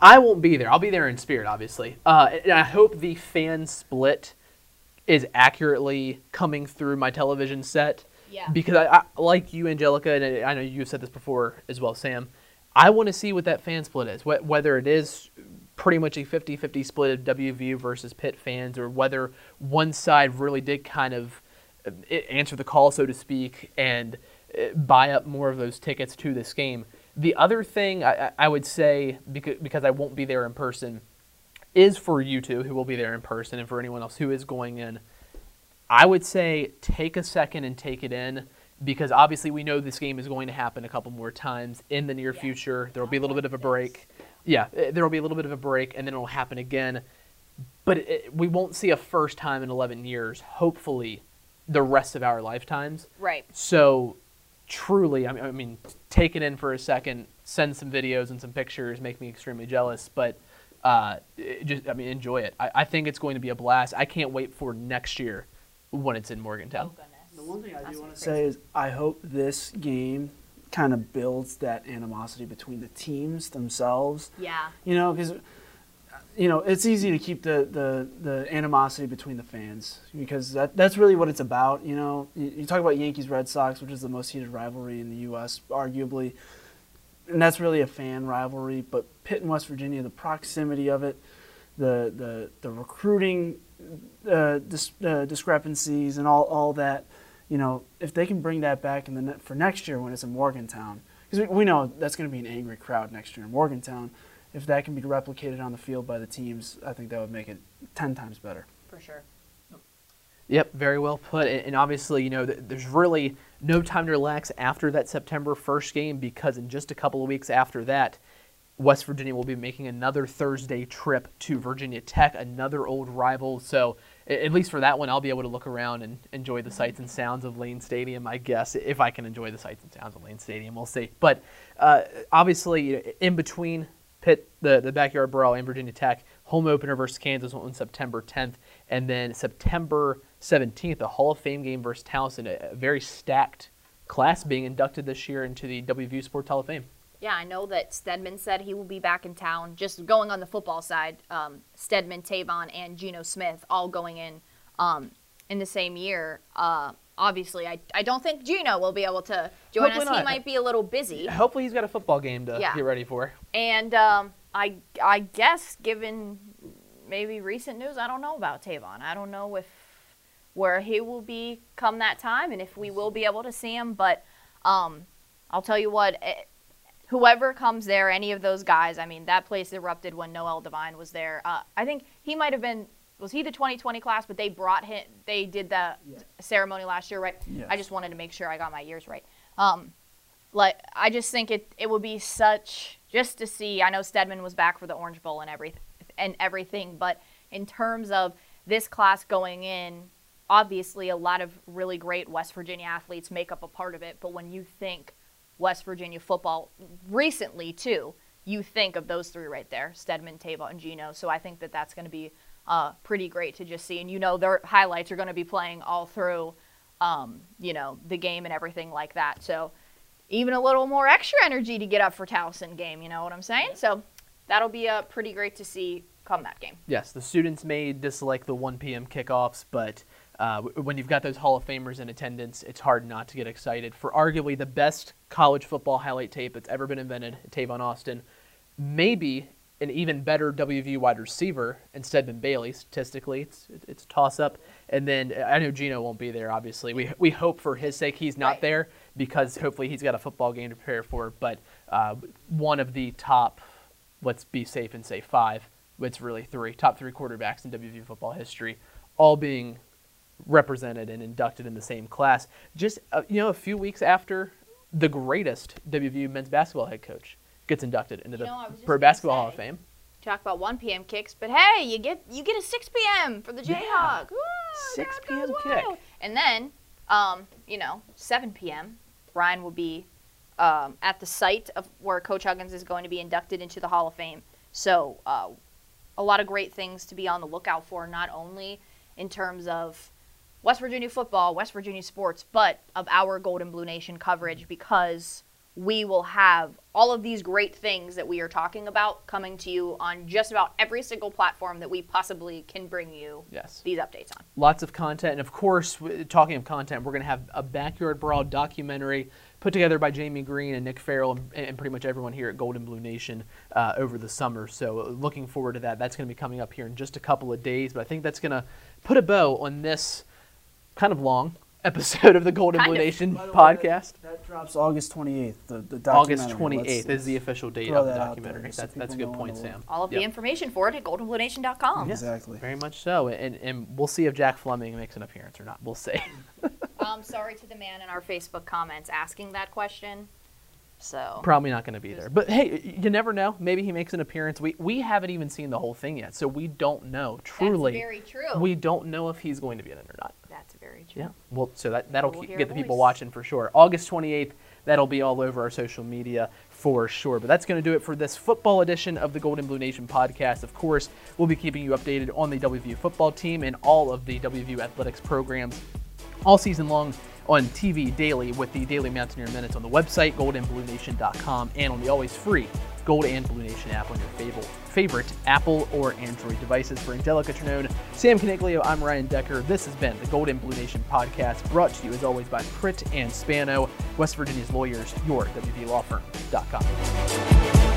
I won't be there. I'll be there in spirit, obviously. Uh, and I hope the fan split is accurately coming through my television set. Yeah. Because I, I like you, Anjelica, and I know you've said this before as well, Sam. I want to see what that fan split is. Wh- Whether it is pretty much a 50-50 split of WVU versus Pitt fans, or whether one side really did kind of uh, answer the call, so to speak, and uh, buy up more of those tickets to this game. The other thing I, I would say, because I won't be there in person, is for you two who will be there in person, and for anyone else who is going in. I would say take a second and take it in because obviously we know this game is going to happen a couple more times in the near future. There will be a little bit of a break. Yeah, eh, there will be a little bit of a break, and then it'll happen again. But it, we won't see a first time in 11 years, hopefully, the rest of our lifetimes. Right. So, truly, I mean, I mean, take it in for a second, send some videos and some pictures, make me extremely jealous. But uh, just, I mean, enjoy it. I, I think it's going to be a blast. I can't wait for next year when it's in Morgantown. goodness. The one thing I That's do want to crazy. say is I hope this game kind of builds that animosity between the teams themselves. Yeah. You know, because you know it's easy to keep the, the, the animosity between the fans because that that's really what it's about. You know, you, you talk about Yankees Red Sox, which is the most heated rivalry in the U.S. arguably, and that's really a fan rivalry. But Pitt and West Virginia, the proximity of it, the the the recruiting uh, dis, uh, discrepancies and all all that. You know, if they can bring that back in the ne- for next year when it's in Morgantown, because we, we know that's going to be an angry crowd next year in Morgantown. If that can be replicated on the field by the teams, I think that would make it ten times better. For sure. Yep, very well put. And, and obviously, you know, there's really no time to relax after that September 1st game because in just a couple of weeks after that, West Virginia will be making another Thursday trip to Virginia Tech, another old rival. So, a- at least for that one, I'll be able to look around and enjoy the sights and sounds of Lane Stadium, I guess, if I can enjoy the sights and sounds of Lane Stadium. We'll see. But uh, obviously, in between Pitt, the, the backyard brawl, and Virginia Tech, home opener versus Kansas on September 10th, and then September 17th, a Hall of Fame game versus Towson, a, a very stacked class being inducted this year into the WVU Sports Hall of Fame. Yeah, I know that Stedman said he will be back in town. Just going on the football side, um, Stedman, Tavon, and Geno Smith all going in um, in the same year. Uh, obviously, I, I don't think Geno will be able to join Hopefully us. He might be a little busy. Hopefully, he's got a football game to Yeah. get ready for. And um, I I guess given maybe recent news, I don't know about Tavon. I don't know if where he will be come that time and if we will be able to see him. But um, I'll tell you what, eh, whoever comes there, any of those guys, I mean, that place erupted when Noel Devine was there. Uh, I think he might have been. Was he the 2020 class? But they brought him. They did the ceremony last year, right? Yes. I just wanted to make sure I got my years right. Um, like I just think it it would be such just to see. I know Stedman was back for the Orange Bowl and everything and everything, but in terms of this class going in obviously a lot of really great West Virginia athletes make up a part of it, but when you think West Virginia football recently too, you think of those three right there, Stedman, Tavon, and Geno. So I think that that's going to be uh, pretty great to just see. And you know, their highlights are going to be playing all through, um, you know, the game and everything like that. So even a little more extra energy to get up for Towson game. You know what I'm saying? So that'll be uh, pretty great to see come that game. Yes, the students may dislike the 1 p.m. kickoffs, but uh, when you've got those Hall of Famers in attendance, it's hard not to get excited for arguably the best college football highlight tape that's ever been invented, Tavon Austin. Maybe an even better WVU wide receiver instead of Bailey. Statistically, it's it's a toss up. And then I know Geno won't be there. Obviously, we we hope for his sake he's not Right. there because hopefully he's got a football game to prepare for. But uh, one of the top, let's be safe and say five. It's really three top three quarterbacks in WVU football history, all being represented and inducted in the same class. Just uh, you know, a few weeks after the greatest WVU men's basketball head coach gets inducted into You the know, I was just Pro Basketball Hall of. Fame. Talk about 1 p.m. kicks, but hey, you get you get a 6 p.m. for the Jayhawk. Woo, 6 p.m. kick. And then, um, you know, 7 p.m. Ryan will be um, at the site of where Coach Huggins is going to be inducted into the Hall of Fame. So, uh, a lot of great things to be on the lookout for, not only in terms of West Virginia football, West Virginia sports, but of our Gold and Blue Nation coverage because we will have all of these great things that we are talking about coming to you on just about every single platform that we possibly can bring you Yes. these updates on. lots of content. And of course, talking of content, we're going to have a Backyard Brawl documentary put together by Jamie Green and Nick Farrell and, and pretty much everyone here at Gold and Blue Nation uh, over the summer. So uh, looking forward to that. That's going to be coming up here in just a couple of days. But I think that's going to put a bow on this kind of long episode of the Golden Kind Blue of. Nation By the way, podcast. That, that drops August 28th. The, the August 28th Let's- is the official date of the documentary. there so That's, that's a good point, Sam. All of Yep. the information for it at goldenbluenation.com. Yeah. Exactly. Very much so. And, and we'll see if Jack Fleming makes an appearance or not. We'll see. Um, sorry to the man in our Facebook comments asking that question. So Probably not going to be there. But hey, you never know. Maybe he makes an appearance. We we haven't even seen the whole thing yet, so we don't know. Truly, very true. We don't know if he's going to be in it or not. That's very true. Yeah. Well, so that that'll We'll keep, get the people watching for sure. August 28th. That'll be all over our social media for sure. But that's going to do it for this football edition of the Gold and Blue Nation podcast. Of course, we'll be keeping you updated on the WVU football team and all of the WVU athletics programs all season long on TV daily with the Daily Mountaineer Minutes on the website, goldenbluenation.com, and on the always free Gold and Blue Nation app on your favorite, favorite Apple or Android devices. For Anjelica Trinone, Sam Coniglio, I'm Ryan Decker. This has been the Gold and Blue Nation podcast, brought to you as always by Pritt and Spano, West Virginia's lawyers, your WVLawFirm.com.